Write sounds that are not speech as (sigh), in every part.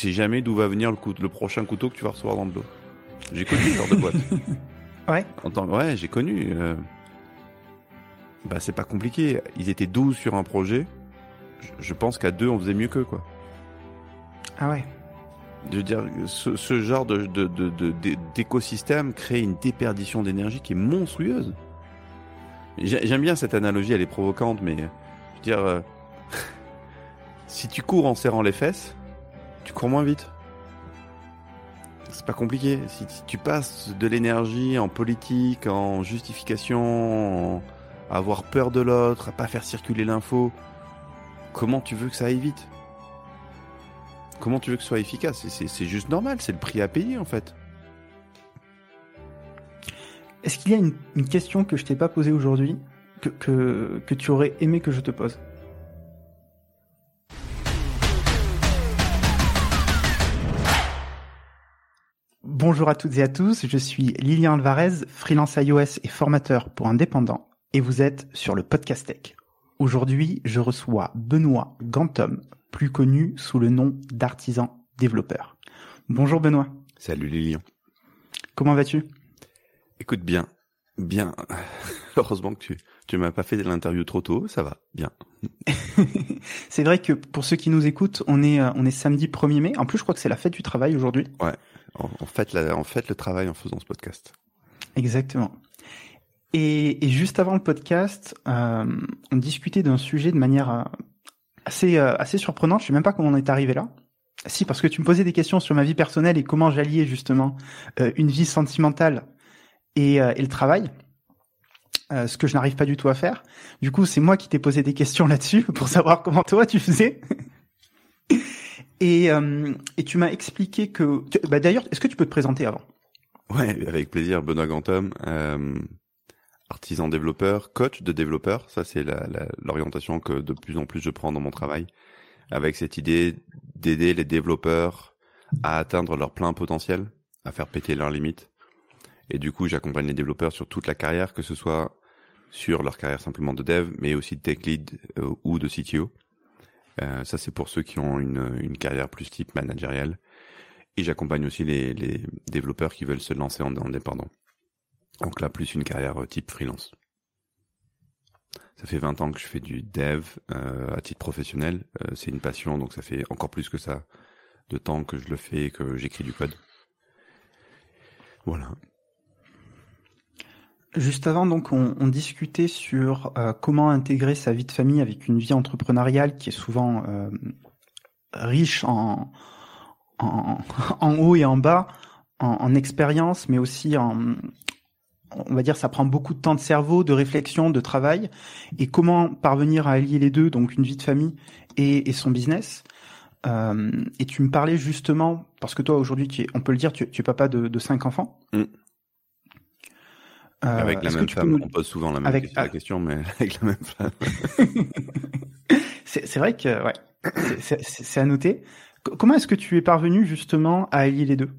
sais jamais d'où va venir le, coup, le prochain couteau que tu vas recevoir dans le dos. J'ai connu ce genre de boîte. (laughs) Ouais. En tant... Ouais, j'ai connu. euh, Bah, c'est pas compliqué. Ils étaient 12 sur un projet. Je- Je pense qu'à deux, on faisait mieux qu'eux, quoi. Ah ouais. Je veux dire, ce, ce genre de, de, de, de- d'é- d'écosystème crée une déperdition d'énergie qui est monstrueuse. J'ai- J'aime bien cette analogie, elle est provocante, mais euh, je veux dire, euh, (laughs) si tu cours en serrant les fesses, tu cours moins vite. C'est pas compliqué. Si, tu passes de l'énergie en politique, en justification, en- avoir peur de l'autre, à pas faire circuler l'info, comment tu veux que ça aille vite? Comment tu veux que ce soit efficace? C'est- juste normal, c'est le prix à payer en fait. Est-ce qu'il y a une, question que je t'ai pas posée aujourd'hui que tu aurais aimé que je te pose? Bonjour à toutes et à tous, je suis Lilian Alvarez, freelance iOS et formateur pour indépendants, et vous êtes sur le Podcast Tech. Aujourd'hui, je reçois Benoît Gantom, plus connu sous le nom d'artisan développeur. Bonjour Benoît, Salut Lilian. comment vas-tu? Écoute bien, bien. (laughs) Heureusement que tu tu m'as pas fait l'interview trop tôt, ça va, bien. (laughs) C'est vrai que pour ceux qui nous écoutent, on est, euh, on est samedi 1er mai. En plus, je crois que c'est la fête du travail aujourd'hui. En, fait, le travail en faisant ce podcast. Exactement. Et, juste avant le podcast, euh, on discutait d'un sujet de manière euh, assez, euh, assez surprenante. Je sais même pas comment on est arrivé là. Si, parce que tu me posais des questions sur ma vie personnelle et comment j'alliais justement une vie sentimentale et, le travail. Ce que je n'arrive pas du tout à faire. Du coup, c'est moi qui t'ai posé des questions (laughs) là-dessus pour savoir comment toi tu faisais. Et, euh, et tu m'as expliqué que... Bah, D'ailleurs, est-ce que tu peux te présenter avant? Ouais, avec plaisir. Benoît Gantom, euh, artisan développeur, coach de développeur. Ça, c'est la- la- l'orientation que de plus en plus je prends dans mon travail, avec cette idée d'aider les développeurs à atteindre leur plein potentiel, à faire péter leurs limites. Et du coup, j'accompagne les développeurs sur toute la carrière, que ce soit sur leur carrière simplement de dev, mais aussi de tech lead euh, ou de CTO. Euh, ça, c'est pour ceux qui ont une, une carrière plus type managériale. Et j'accompagne aussi les, les développeurs qui veulent se lancer en indépendant. Donc là, plus une carrière euh, type freelance. Ça fait 20 ans que je fais du dev euh, à titre professionnel. Euh, c'est une passion, donc ça fait encore plus que ça de temps que je le fais et que j'écris du code. Voilà. Juste avant, donc, on, on discutait sur euh, comment intégrer sa vie de famille avec une vie entrepreneuriale qui est souvent euh, riche en, en, en haut et en bas, en, en expérience, mais aussi en, on va dire, ça prend beaucoup de temps de cerveau, de réflexion, de travail, et comment parvenir à allier les deux, donc une vie de famille et, et son business. Euh, et tu me parlais justement, parce que toi aujourd'hui, on peut le dire, tu, tu es papa de, de cinq enfants. Mm. Euh, avec la même femme. nous- On pose souvent la même avec- question, la ah. question, mais (laughs) avec la même femme. (laughs) C'est vrai que ouais, c'est- à noter. Comment est-ce que tu es parvenu justement à allier les deux?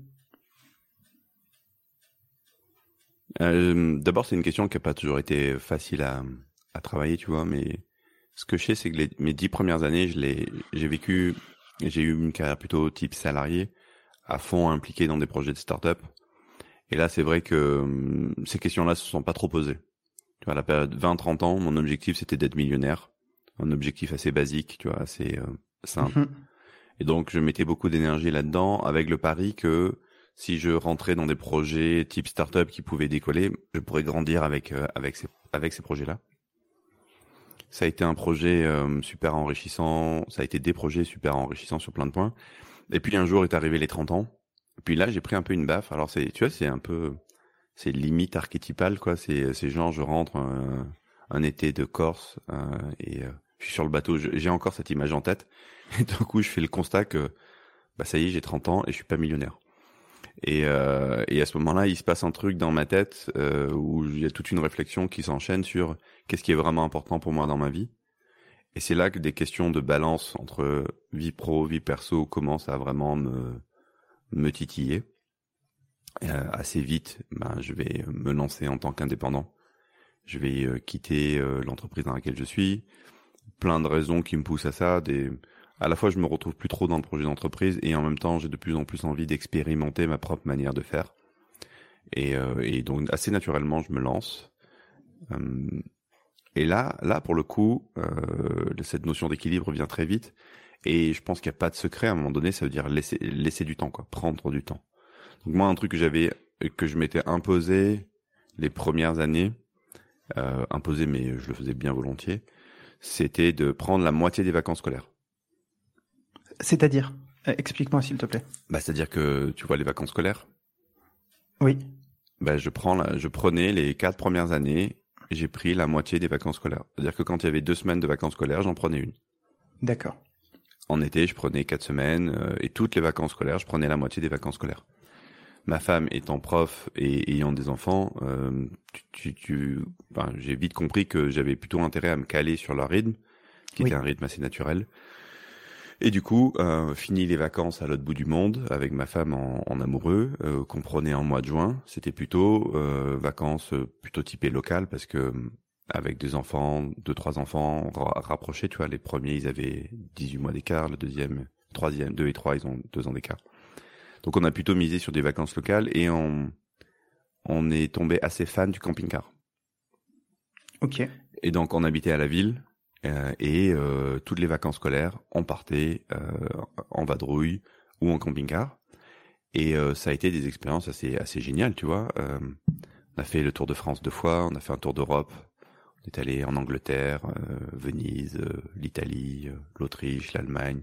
Euh, D'abord, c'est une question qui n'a pas toujours été facile à, à travailler, tu vois, mais ce que je sais, c'est que les, mes dix premières années, je l'ai, j'ai vécu, j'ai eu une carrière plutôt type salarié, à fond impliqué dans des projets de start-up. Et là, c'est vrai que hum, ces questions-là se sont pas trop posées. Tu vois, à la période 20-30 ans, mon objectif, c'était d'être millionnaire. Un objectif assez basique, tu vois, assez euh, simple. Mhm. Et donc, je mettais beaucoup d'énergie là-dedans, avec le pari que si je rentrais dans des projets type startup qui pouvaient décoller, je pourrais grandir avec euh, avec ces avec ces projets-là. Ça a été un projet euh, super enrichissant, ça a été des projets super enrichissants sur plein de points. Et puis un jour est arrivé les 30 ans. Puis là, j'ai pris un peu une baffe. Alors c'est tu vois, c'est un peu c'est limite archétypal quoi, c'est c'est genre je rentre euh, un été de Corse euh, et euh, je suis sur le bateau, j'ai encore cette image en tête. (laughs) Et d'un coup, je fais le constat que bah ça y est, j'ai 30 ans et je suis pas millionnaire. Et, euh, et à ce moment-là, il se passe un truc dans ma tête euh, où il y a toute une réflexion qui s'enchaîne sur qu'est-ce qui est vraiment important pour moi dans ma vie. Et c'est là que des questions de balance entre vie pro, vie perso commencent à vraiment me, me titiller. Euh, assez vite, ben, je vais me lancer en tant qu'indépendant. Je vais euh, quitter euh, l'entreprise dans laquelle je suis. Plein de raisons qui me poussent à ça. Des, à la fois je me retrouve plus trop dans le projet d'entreprise et en même temps j'ai de plus en plus envie d'expérimenter ma propre manière de faire. Et, euh, et donc assez naturellement je me lance. Euh, et là, là pour le coup, euh, cette notion d'équilibre vient très vite. Et je pense qu'il n'y a pas de secret. À un moment donné, ça veut dire laisser, laisser du temps, quoi, prendre du temps. Donc moi, un truc que j'avais, que je m'étais imposé les premières années, euh, imposé, mais je le faisais bien volontiers, c'était de prendre la moitié des vacances scolaires. C'est-à-dire? Euh, Explique-moi s'il te plaît. Bah, c'est-à-dire que tu vois les vacances scolaires? Oui. Bah, je prends, la, je prenais les quatre premières années, j'ai pris la moitié des vacances scolaires. C'est-à-dire que quand il y avait deux semaines de vacances scolaires, j'en prenais une. D'accord. En été, je prenais quatre semaines euh, et toutes les vacances scolaires, je prenais la moitié des vacances scolaires. Ma femme étant prof et ayant des enfants, euh, tu, tu, ben, j'ai vite compris que j'avais plutôt intérêt à me caler sur leur rythme, qui était un rythme assez naturel. Et du coup, euh, fini les vacances à l'autre bout du monde avec ma femme en, en amoureux, euh, qu'on prenait en mois de juin. C'était plutôt euh, vacances plutôt typées locales parce que avec des enfants, deux trois enfants rapprochés, tu vois, les premiers ils avaient 18 mois d'écart, le deuxième, troisième, deux et trois ils ont deux ans d'écart. Donc on a plutôt misé sur des vacances locales et on on est tombé assez fan du camping-car. Ok. Et donc on habitait à la ville euh, et euh, toutes les vacances scolaires, on partait euh, en vadrouille ou en camping-car. Et ça a été des expériences assez assez géniales, tu vois. On a fait le Tour de France deux fois, on a fait un tour d'Europe. Allé en Angleterre, Venise, l'Italie, l'Autriche, l'Allemagne.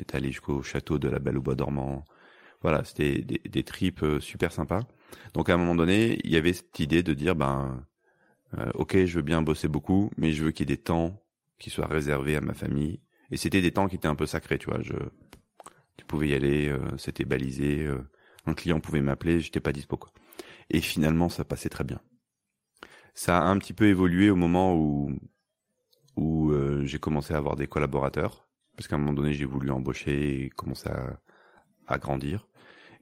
On allé jusqu'au château de la Belle au Bois dormant. Voilà, c'était des, des trips super sympas. Donc à un moment donné, il y avait cette idée de dire ben euh, ok, je veux bien bosser beaucoup, mais je veux qu'il y ait des temps qui soit réservé à ma famille. Et c'était des temps qui étaient un peu sacrés, tu vois. Je, tu pouvais y aller, euh, c'était balisé. Euh, un client pouvait m'appeler, j'étais pas dispo quoi. Et finalement, ça passait très bien. Ça a un petit peu évolué au moment où où euh, j'ai commencé à avoir des collaborateurs, parce qu'à un moment donné, j'ai voulu embaucher et commencer à, à grandir.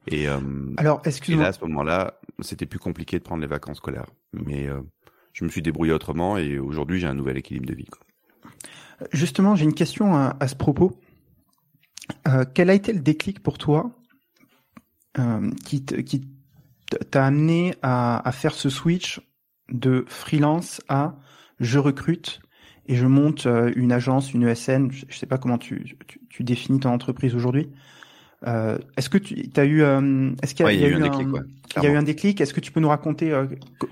Et euh, alors, excuse-moi. à ce moment-là, c'était plus compliqué de prendre les vacances scolaires, mais je me suis débrouillé autrement et aujourd'hui, j'ai un nouvel équilibre de vie. Quoi. Justement, j'ai une question à, à ce propos. Euh, quel a été le déclic pour toi euh, qui t'a amené à, à, faire ce switch de freelance à je recrute et je monte euh, une agence, une ESN, je, ne sais pas comment tu, tu, tu définis ton entreprise aujourd'hui. Euh, est-ce que tu as eu, euh, est-ce qu'il y, ouais, y, y, a eu un déclic, ouais, il y a eu un déclic? Est-ce que tu peux nous raconter euh,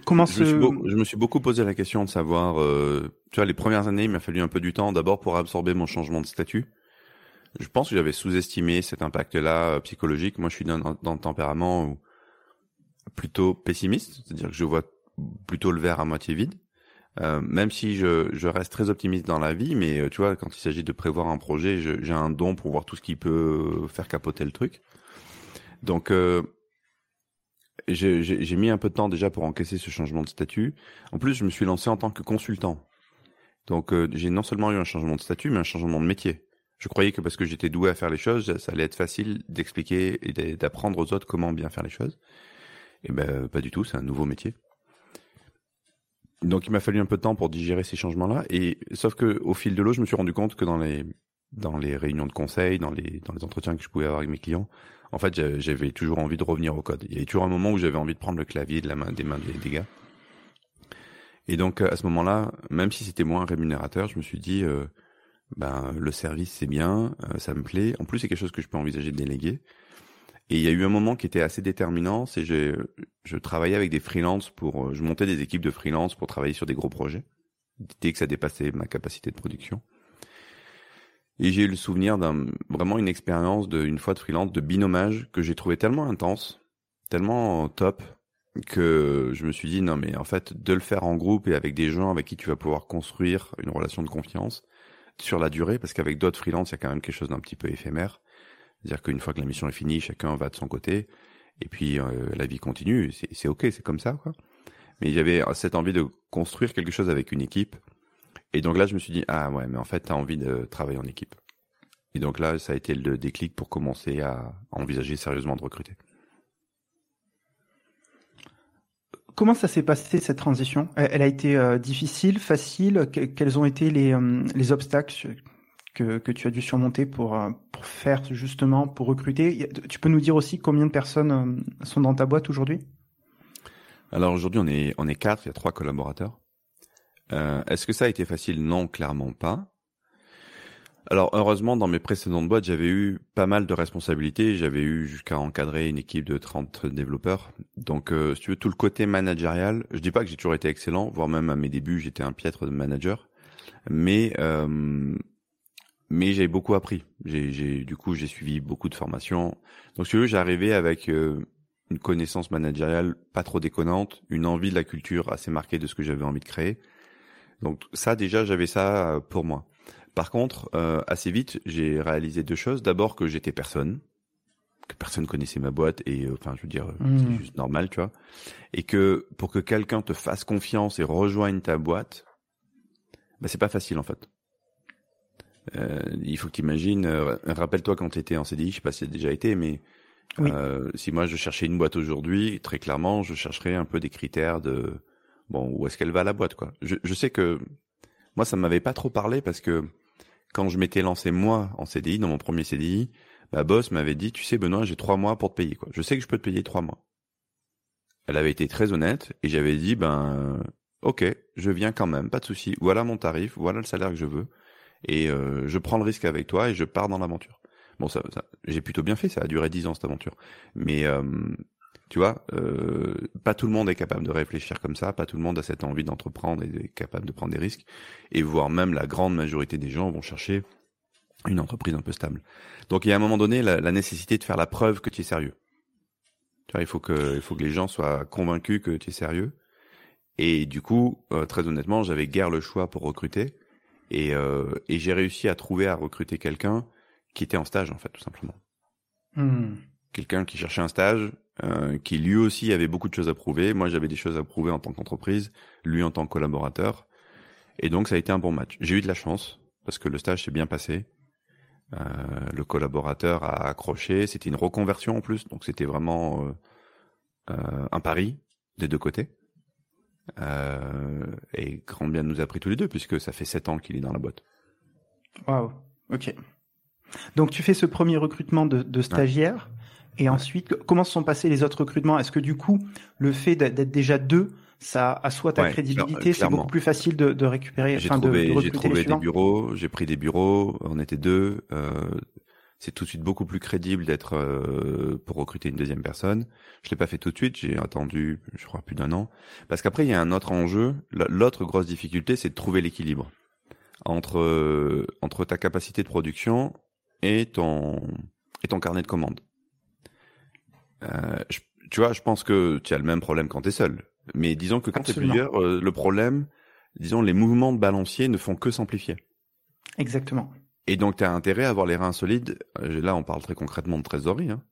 comment je ce... Me suis beaucoup, je me suis beaucoup posé la question de savoir, euh, tu vois, les premières années, il m'a fallu un peu du temps d'abord pour absorber mon changement de statut. Je pense que j'avais sous-estimé cet impact-là psychologique. Moi, je suis dans, dans le tempérament plutôt pessimiste, c'est-à-dire que je vois plutôt le verre à moitié vide. Euh, même si je, je, reste très optimiste dans la vie, mais euh, tu vois, quand il s'agit de prévoir un projet, j'ai un don pour voir tout ce qui peut faire capoter le truc. Donc, euh, j'ai mis un peu de temps déjà pour encaisser ce changement de statut. En plus, je me suis lancé en tant que consultant. Donc, euh, j'ai non seulement eu un changement de statut, mais un changement de métier. Je croyais que parce que j'étais doué à faire les choses, ça allait être facile d'expliquer et d'apprendre aux autres comment bien faire les choses. Et ben, pas du tout, c'est un nouveau métier. Donc il m'a fallu un peu de temps pour digérer ces changements-là. Et sauf que au fil de l'eau, je me suis rendu compte que dans les dans les réunions de conseil, dans les dans les entretiens que je pouvais avoir avec mes clients, en fait, j'avais toujours envie de revenir au code. Il y avait toujours un moment où j'avais envie de prendre le clavier de la main des mains des, des gars. Et donc à ce moment-là, même si c'était moins rémunérateur, je me suis dit, euh, ben le service c'est bien, euh, ça me plaît. En plus, c'est quelque chose que je peux envisager de déléguer. Et il y a eu un moment qui était assez déterminant, c'est je je travaillais avec des freelances pour je montais des équipes de freelance pour travailler sur des gros projets dès que ça dépassait ma capacité de production. Et j'ai eu le souvenir d'un vraiment une expérience de une fois de freelance de binomage que j'ai trouvé tellement intense, tellement top que je me suis dit non mais en fait de le faire en groupe et avec des gens avec qui tu vas pouvoir construire une relation de confiance sur la durée parce qu'avec d'autres freelances il y a quand même quelque chose d'un petit peu éphémère c'est-à-dire qu'une fois que la mission est finie, chacun va de son côté, et puis euh, la vie continue. C'est ok, c'est comme ça, quoi. Mais j'avais cette envie de construire quelque chose avec une équipe. Et donc là, je me suis dit, ah ouais, mais en fait, tu as envie de travailler en équipe. Et donc là, ça a été le déclic pour commencer à envisager sérieusement de recruter. Comment ça s'est passé cette transition? Elle a été euh, difficile, facile? Quels ont été les, euh, les obstacles que, que tu as dû surmonter pour, pour faire justement, pour recruter. Tu peux nous dire aussi combien de personnes sont dans ta boîte aujourd'hui? Alors aujourd'hui, on est, on est quatre, il y a trois collaborateurs. Euh, Est-ce que ça a été facile? Non, clairement pas. Alors heureusement, dans mes précédentes boîtes, j'avais eu pas mal de responsabilités. J'avais eu jusqu'à encadrer une équipe de 30 développeurs. Donc, euh, si tu veux, tout le côté managérial, je dis pas que j'ai toujours été excellent, voire même à mes débuts, j'étais un piètre manager. Mais euh, mais j'ai beaucoup appris. J'ai, du coup, j'ai suivi beaucoup de formations. Donc, si arrivé avec euh, une connaissance managériale pas trop déconnante, une envie de la culture assez marquée de ce que j'avais envie de créer. Donc ça, déjà, j'avais ça euh, pour moi. Par contre, euh, assez vite, j'ai réalisé deux choses. D'abord que j'étais personne, que personne connaissait ma boîte et euh, enfin, je veux dire, mmh. c'est juste normal, tu vois. Et que pour que quelqu'un te fasse confiance et rejoigne ta boîte, bah c'est pas facile en fait. Euh, il faut que tu imagines, euh, rappelle-toi quand tu étais en CDI, je sais pas si c'est déjà été, mais euh, si moi je cherchais une boîte aujourd'hui, très clairement, je chercherais un peu des critères de bon où est-ce qu'elle va la boîte quoi. Je, je sais que moi ça m'avait pas trop parlé parce que quand je m'étais lancé moi en CDI, dans mon premier CDI, ma boss m'avait dit, tu sais Benoît, j'ai trois mois pour te payer quoi. Je sais que je peux te payer trois mois. Elle avait été très honnête et j'avais dit ben ok, je viens quand même, pas de souci. Voilà mon tarif, voilà le salaire que je veux et euh, je prends le risque avec toi et je pars dans l'aventure. Bon, ça, ça j'ai plutôt bien fait, ça a duré dix ans cette aventure. Mais euh, tu vois, euh, pas tout le monde est capable de réfléchir comme ça, pas tout le monde a cette envie d'entreprendre et est capable de prendre des risques, et voire même la grande majorité des gens vont chercher une entreprise un peu stable. Donc il y a un moment donné la, la nécessité de faire la preuve que tu es sérieux. Tu vois, il faut que, il faut que les gens soient convaincus que tu es sérieux. Et du coup, euh, très honnêtement, j'avais guère le choix pour recruter, et, euh, et j'ai réussi à trouver à recruter quelqu'un qui était en stage en fait, tout simplement. Hmm quelqu'un qui cherchait un stage, euh, qui lui aussi avait beaucoup de choses à prouver. Moi, j'avais des choses à prouver en tant qu'entreprise, lui en tant que collaborateur. Et donc, ça a été un bon match. J'ai eu de la chance parce que le stage s'est bien passé. Euh, le collaborateur a accroché. C'était une reconversion en plus, donc c'était vraiment euh, euh un pari des deux côtés. Euh, et grand bien nous a pris tous les deux puisque ça fait sept ans qu'il est dans la boîte. Waouh. Ok. Donc tu fais ce premier recrutement de, de stagiaire. Et ensuite, comment se sont passés les autres recrutements? Est-ce que du coup, le fait d'être déjà deux, ça assoit ta crédibilité C'est beaucoup plus facile de, de récupérer. J'ai trouvé, de, j'ai trouvé des bureaux, j'ai pris des bureaux, on était deux. Euh, c'est tout de suite beaucoup plus crédible d'être euh, pour recruter une deuxième personne. Je l'ai pas fait tout de suite, j'ai attendu, je crois, plus d'un an. Parce qu'après, il y a un autre enjeu. L'autre grosse difficulté, c'est de trouver l'équilibre entre euh, entre ta capacité de production et ton et ton carnet de commandes. Euh, tu vois, je pense que tu as le même problème quand tu es seul. Mais disons que quand tu es plusieurs, euh, le problème, disons, les mouvements de balancier ne font que s'amplifier. Exactement. Et donc, tu as intérêt à avoir les reins solides. Euh, là, on parle très concrètement de trésorerie, hein,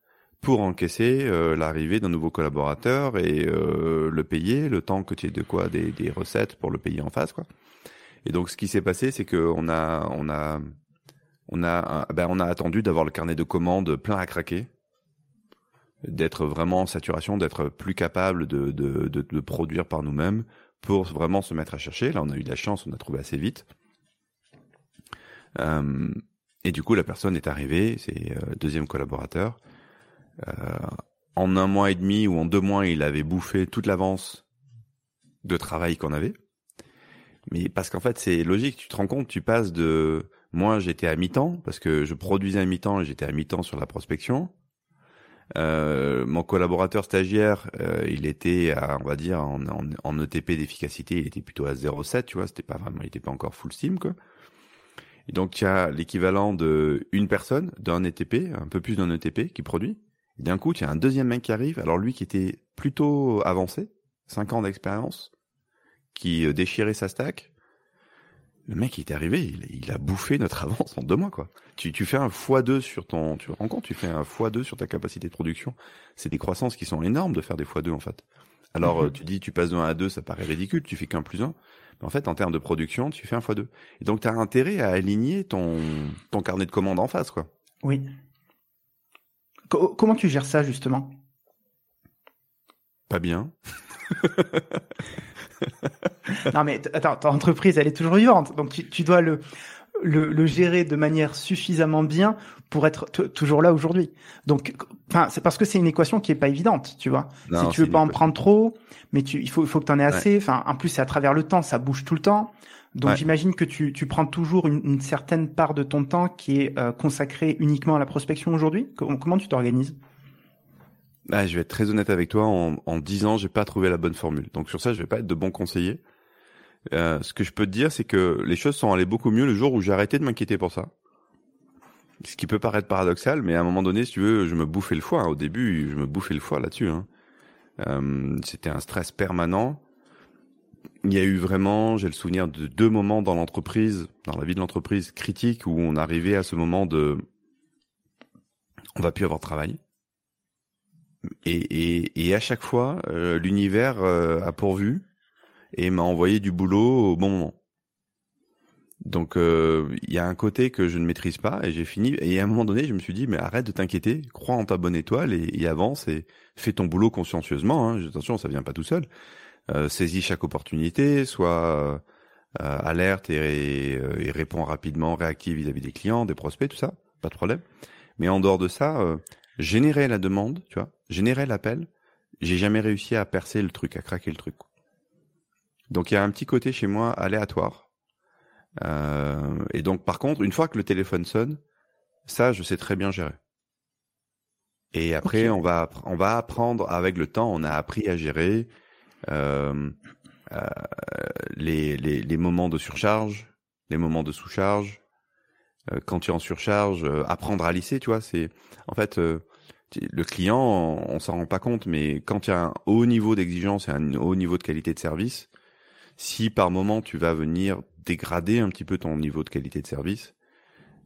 pour encaisser l'arrivée d'un nouveau collaborateur et le payer le temps que tu aies de quoi des, des, recettes pour le payer en face, quoi. Et donc, ce qui s'est passé, c'est que on a, on a, on a, ben, on a attendu d'avoir le carnet de commandes plein à craquer d'être vraiment en saturation, d'être plus capable de, de, de, de produire par nous-mêmes pour vraiment se mettre à chercher. Là, on a eu de la chance, on a trouvé assez vite. Euh, et du coup, la personne est arrivée, c'est euh, deuxième collaborateur. Euh, en un mois et demi ou en deux mois, il avait bouffé toute l'avance de travail qu'on avait. Mais parce qu'en fait, c'est logique, tu te rends compte, tu passes de... Moi, j'étais à mi-temps, parce que je produisais à mi-temps et j'étais à mi-temps sur la prospection. Euh, mon collaborateur stagiaire, euh, il était, à, on va dire, en, en, ETP d'efficacité, il était plutôt à 0,7, tu vois, c'était pas vraiment, il était pas encore full steam, quoi. Et donc, il y a l'équivalent de une personne d'un ETP, un peu plus d'un ETP, qui produit. D'un coup, il y a un deuxième mec qui arrive, alors lui qui était plutôt avancé, 5 ans d'expérience, qui euh, déchirait sa stack, le mec, il est arrivé, il, a bouffé notre (laughs) avance en deux mois, quoi. Tu, tu fais un x2 sur ton, tu te rends compte, tu fais un x2 sur ta capacité de production. C'est des croissances qui sont énormes de faire des x2, en fait. Alors, mhm. euh, tu dis, tu passes de 1 à 2, ça paraît ridicule, tu fais qu'un plus 1. Mais en fait, en termes de production, tu fais un x2. Et donc, tu as intérêt à aligner ton, ton carnet de commandes en face, quoi. Oui. comment tu gères ça, justement? Pas bien. non mais attends, ton entreprise elle est toujours vivante, donc tu, tu dois le le, le, gérer de manière suffisamment bien pour être toujours là aujourd'hui. Donc, enfin, c'est parce que c'est une équation qui est pas évidente, tu vois. si tu veux pas en prendre trop, mais tu, il faut, il faut que tu en aies assez. Enfin, en plus, c'est à travers le temps, ça bouge tout le temps. Donc, j'imagine que tu, tu prends toujours une, une, certaine part de ton temps qui est euh, consacrée uniquement à la prospection aujourd'hui. Comment, tu t'organises? Bah, je vais être très honnête avec toi. En, en 10 ans, j'ai pas trouvé la bonne formule. Donc sur ça, je vais pas être de bon conseiller. Euh, ce que je peux te dire, c'est que les choses sont allées beaucoup mieux le jour où j'ai arrêté de m'inquiéter pour ça. Ce qui peut paraître paradoxal, mais à un moment donné, si tu veux, je me bouffais le foie. Hein. Au début, je me bouffais le foie là-dessus. Hein. Euh, C'était un stress permanent. Il y a eu vraiment, j'ai le souvenir de deux moments dans l'entreprise, dans la vie de l'entreprise critique, où on arrivait à ce moment de, on va plus avoir de travail. Et, et, et à chaque fois, euh, l'univers euh, a pourvu et m'a envoyé du boulot au bon moment. Donc euh, il y a un côté que je ne maîtrise pas et j'ai fini. Et à un moment donné, je me suis dit mais arrête de t'inquiéter, crois en ta bonne étoile et, avance et fais ton boulot consciencieusement. Hein. Attention, ça vient pas tout seul. Euh, saisis chaque opportunité, sois euh, alerte et, et, réponds rapidement, réactif vis-à-vis des clients, des prospects, tout ça, pas de problème. Mais en dehors de ça, générer la demande, tu vois, générer l'appel. J'ai jamais réussi à percer le truc, à craquer le truc. Donc il y a un petit côté chez moi aléatoire. Euh, et donc par contre, une fois que le téléphone sonne, ça je sais très bien gérer. Et après on va on va apprendre avec le temps. On a appris à gérer euh, euh, les, les, les moments de surcharge, les moments de sous-charge. Euh, quand tu es en surcharge, euh, apprendre à lisser, tu vois, c'est en fait le client, on, on s'en rend pas compte, mais quand il y a un haut niveau d'exigence et un haut niveau de qualité de service, si par moment tu vas venir dégrader un petit peu ton niveau de qualité de service,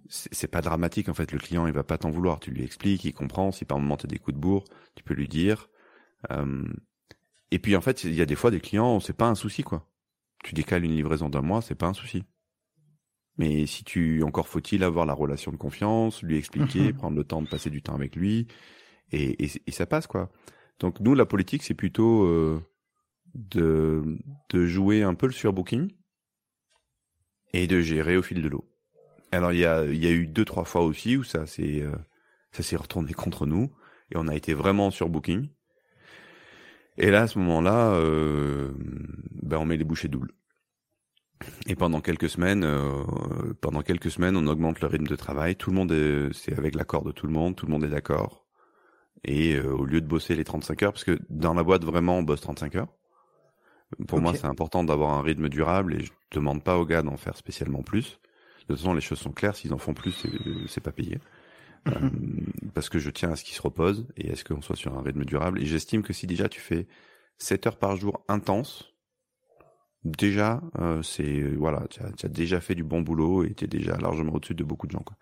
c'est pas dramatique en fait. Le client il va pas t'en vouloir. Tu lui expliques, il comprend. Si par moment tu as des coups de bourre, tu peux lui dire. Euh, et puis en fait, il y a des fois des clients, c'est pas un souci quoi. Tu décales une livraison d'un mois, c'est pas un souci. Mais si tu encore faut-il avoir la relation de confiance, lui expliquer, mhm. prendre le temps de passer du temps avec lui, et, et, ça passe quoi. Donc nous la politique c'est plutôt euh, de, de jouer un peu le surbooking et de gérer au fil de l'eau. Alors il y a, y a eu deux trois fois aussi où ça s'est euh, ça s'est retourné contre nous et on a été vraiment en surbooking. Et là à ce moment-là, euh, ben on met les bouchées doubles. Et pendant quelques semaines, euh, pendant quelques semaines, on augmente le rythme de travail. Tout le monde c'est avec l'accord de tout le monde, tout le monde est d'accord. Et euh, au lieu de bosser les 35 heures, parce que dans la boîte vraiment on bosse 35 heures, pour moi, c'est important d'avoir un rythme durable et je demande pas aux gars d'en faire spécialement plus. De toute façon, les choses sont claires. S'ils en font plus, c'est pas payé. Mhm. Euh, parce que je tiens à ce qu'ils se reposent et à ce qu'on soit sur un rythme durable. Et j'estime que si déjà tu fais 7 heures par jour intense, déjà, euh, c'est voilà, tu as, as, déjà fait du bon boulot et tu es déjà largement au-dessus de beaucoup de gens. Quoi.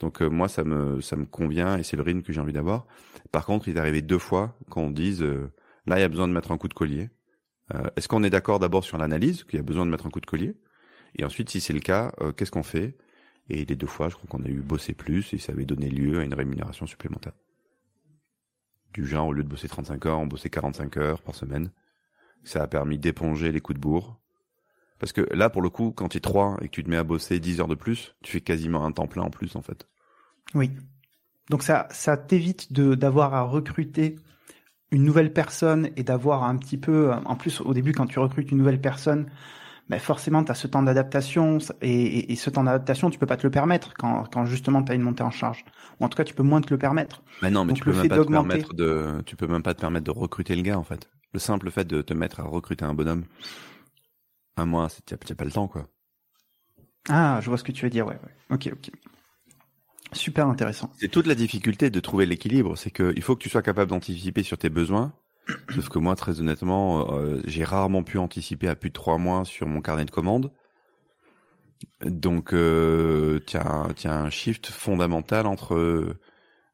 Donc euh, moi, ça me ça me convient et c'est le rythme que j'ai envie d'avoir. Par contre, il est arrivé deux fois qu'on dise là, il y a besoin de mettre un coup de collier. Euh, est-ce qu'on est, d'accord d'abord sur l'analyse, qu'il y a besoin de mettre un coup de collier? Et ensuite, si c'est le cas, euh, qu'est-ce qu'on fait? Et les deux fois, je crois qu'on a eu bossé plus et ça avait donné lieu à une rémunération supplémentaire. Du genre, au lieu de bosser 35 heures, on bossait 45 heures par semaine. Ça a permis d'éponger les coups de bourre. Parce que là, pour le coup, quand tu es 3 et que tu te mets à bosser 10 heures de plus, tu fais quasiment un temps plein en plus, en fait. Oui. Donc ça, ça t'évite d'avoir à recruter une nouvelle personne et d'avoir un petit peu, en plus au début quand tu recrutes une nouvelle personne, ben forcément tu as ce temps d'adaptation et, et, ce temps d'adaptation tu peux pas te le permettre quand, quand justement tu as une montée en charge. Ou en tout cas tu peux moins te le permettre. Mais non, mais tu peux même pas te permettre de, tu peux même pas te permettre de recruter le gars en fait. Le simple fait de te mettre à recruter un bonhomme, un mois, tu n'as pas le temps quoi. Ah, je vois ce que tu veux dire, ouais, ouais. Ok, ok. Super intéressant. C'est toute la difficulté de trouver l'équilibre, c'est qu'il faut que tu sois capable d'anticiper sur tes besoins. (clears throat) Sauf que moi, très honnêtement, euh, j'ai rarement pu anticiper à plus de trois mois sur mon carnet de commandes. Donc, euh, tu as, un shift fondamental entre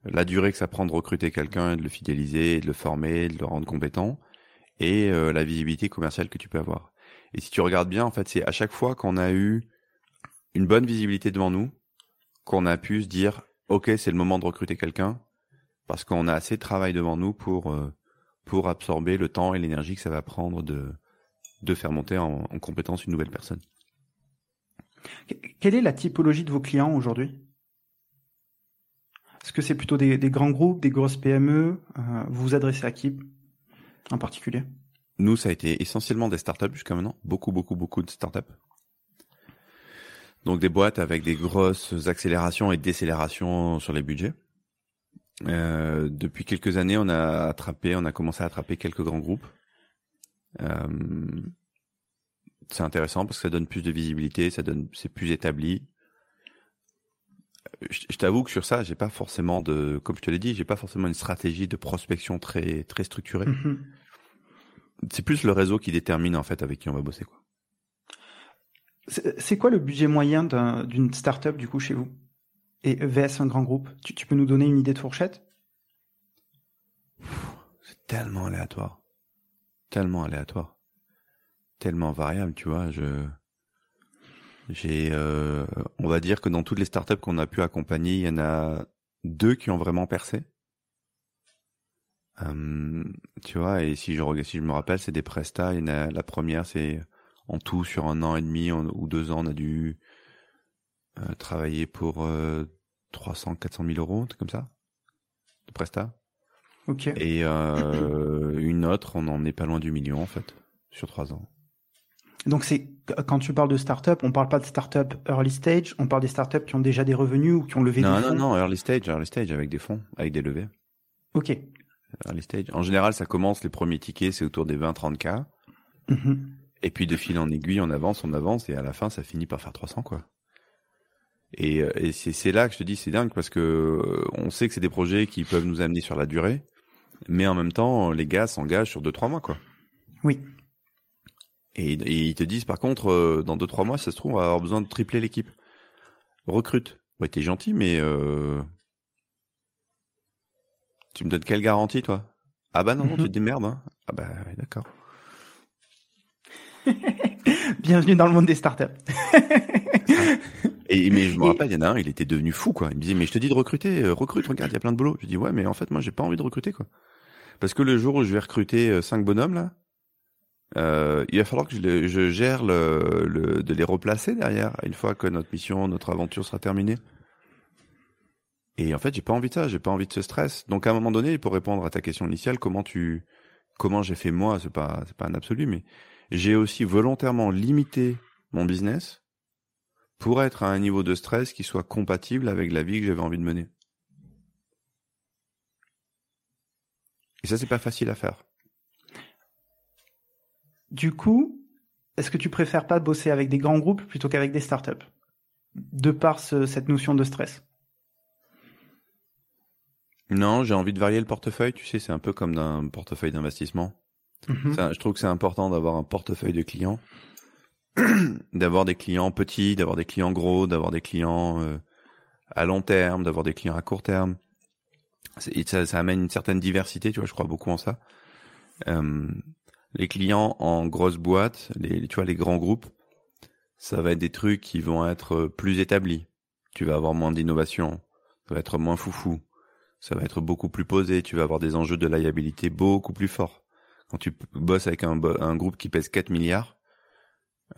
la durée que ça prend de recruter quelqu'un, de le fidéliser, de le former, de le rendre compétent, et euh, la visibilité commerciale que tu peux avoir. Et si tu regardes bien, en fait, c'est à chaque fois qu'on a eu une bonne visibilité devant nous, qu'on a pu se dire, ok, c'est le moment de recruter quelqu'un, parce qu'on a assez de travail devant nous pour euh, pour absorber le temps et l'énergie que ça va prendre de de faire monter en, compétence une nouvelle personne. Quelle est la typologie de vos clients aujourd'hui? Est-ce que c'est plutôt des, grands groupes, des grosses PME euh, Vous vous adressez à qui en particulier? Nous, ça a été essentiellement des startups jusqu'à maintenant. Beaucoup, beaucoup, beaucoup de startups. Donc des boîtes avec des grosses accélérations et décélérations sur les budgets. Euh, depuis quelques années, on a attrapé, on a commencé à attraper quelques grands groupes. Euh, c'est intéressant parce que ça donne plus de visibilité, ça donne, c'est plus établi. Je, t'avoue que sur ça, j'ai pas forcément de, comme je te l'ai dit, j'ai pas forcément une stratégie de prospection très très structurée. Mm-hmm. C'est plus le réseau qui détermine en fait avec qui on va bosser quoi. C'est quoi le budget moyen d'une startup du coup chez vous? Et VS un grand groupe tu, peux nous donner une idée de fourchette? C'est tellement aléatoire. Tellement aléatoire. Tellement variable, tu vois. J'ai euh, on va dire que dans toutes les startups qu'on a pu accompagner, il y en a deux qui ont vraiment percé. Euh, tu vois, et si je me rappelle, c'est des prestats. La première, c'est en tout, sur un an et demi ou deux ans, on a dû euh, travailler pour euh, 300, 400 000 euros, comme ça, de Presta. Ok. Et euh, une autre, on en est pas loin du million en fait, sur trois ans. Donc c'est quand tu parles de start-up, on parle pas de start-up early stage, on parle des start-up qui ont déjà des revenus ou qui ont levé non, des fonds. Non, non, non, early stage, early stage avec des fonds, avec des levées. Ok. Early stage. En général, ça commence les premiers tickets, c'est autour des 20-30 k. Mm et puis de fil en aiguille, on avance, on avance, et à la fin, ça finit par faire 300 quoi. Et, euh, et c'est là que je te dis, c'est dingue parce que euh, on sait que c'est des projets qui peuvent nous amener sur la durée, mais en même temps, les gars s'engagent sur 2-3 mois quoi. Oui. Et, ils te disent par contre, euh, dans 2-3 mois, ça se trouve, on va avoir besoin de tripler l'équipe. Recrute. Ouais, t'es gentil, mais euh... tu me donnes quelle garantie toi? Ah bah non, non, tu te démerdes. Hein. Ah bah d'accord. (laughs) Bienvenue dans le monde des startups. (laughs) Et mais je me rappelle, il y en a un, il était devenu fou quoi. Il me disait mais je te dis de recruter, euh, recrute, regarde, il y a plein de boulot. Je dis ouais, mais en fait moi j'ai pas envie de recruter quoi. Parce que le jour où je vais recruter euh, cinq bonhommes là, euh, il va falloir que je, je gère le, le, de les replacer derrière une fois que notre mission, notre aventure sera terminée. Et en fait, j'ai pas envie de ça, j'ai pas envie de ce stress. Donc à un moment donné, pour répondre à ta question initiale, comment tu, comment j'ai fait moi, c'est pas, c'est pas un absolu, mais j'ai aussi volontairement limité mon business pour être à un niveau de stress qui soit compatible avec la vie que j'avais envie de mener. Et ça, c'est pas facile à faire. Du coup, est-ce que tu préfères pas bosser avec des grands groupes plutôt qu'avec des startups? De par cette notion de stress Non, j'ai envie de varier le portefeuille. Tu sais, c'est un peu comme d'un portefeuille d'investissement. Mhm. je trouve que c'est important d'avoir un portefeuille de clients, (clears throat) d'avoir des clients petits, d'avoir des clients gros, d'avoir des clients euh, à long terme, d'avoir des clients à court terme. Ça, ça, amène une certaine diversité, tu vois, je crois beaucoup en ça. Euh, les clients en grosses boîtes, les, tu vois, les grands groupes, ça va être des trucs qui vont être plus établis. Tu vas avoir moins d'innovation, ça va être moins foufou, ça va être beaucoup plus posé, tu vas avoir des enjeux de liabilité beaucoup plus forts quand tu bosses avec un, un groupe qui pèse 4 milliards,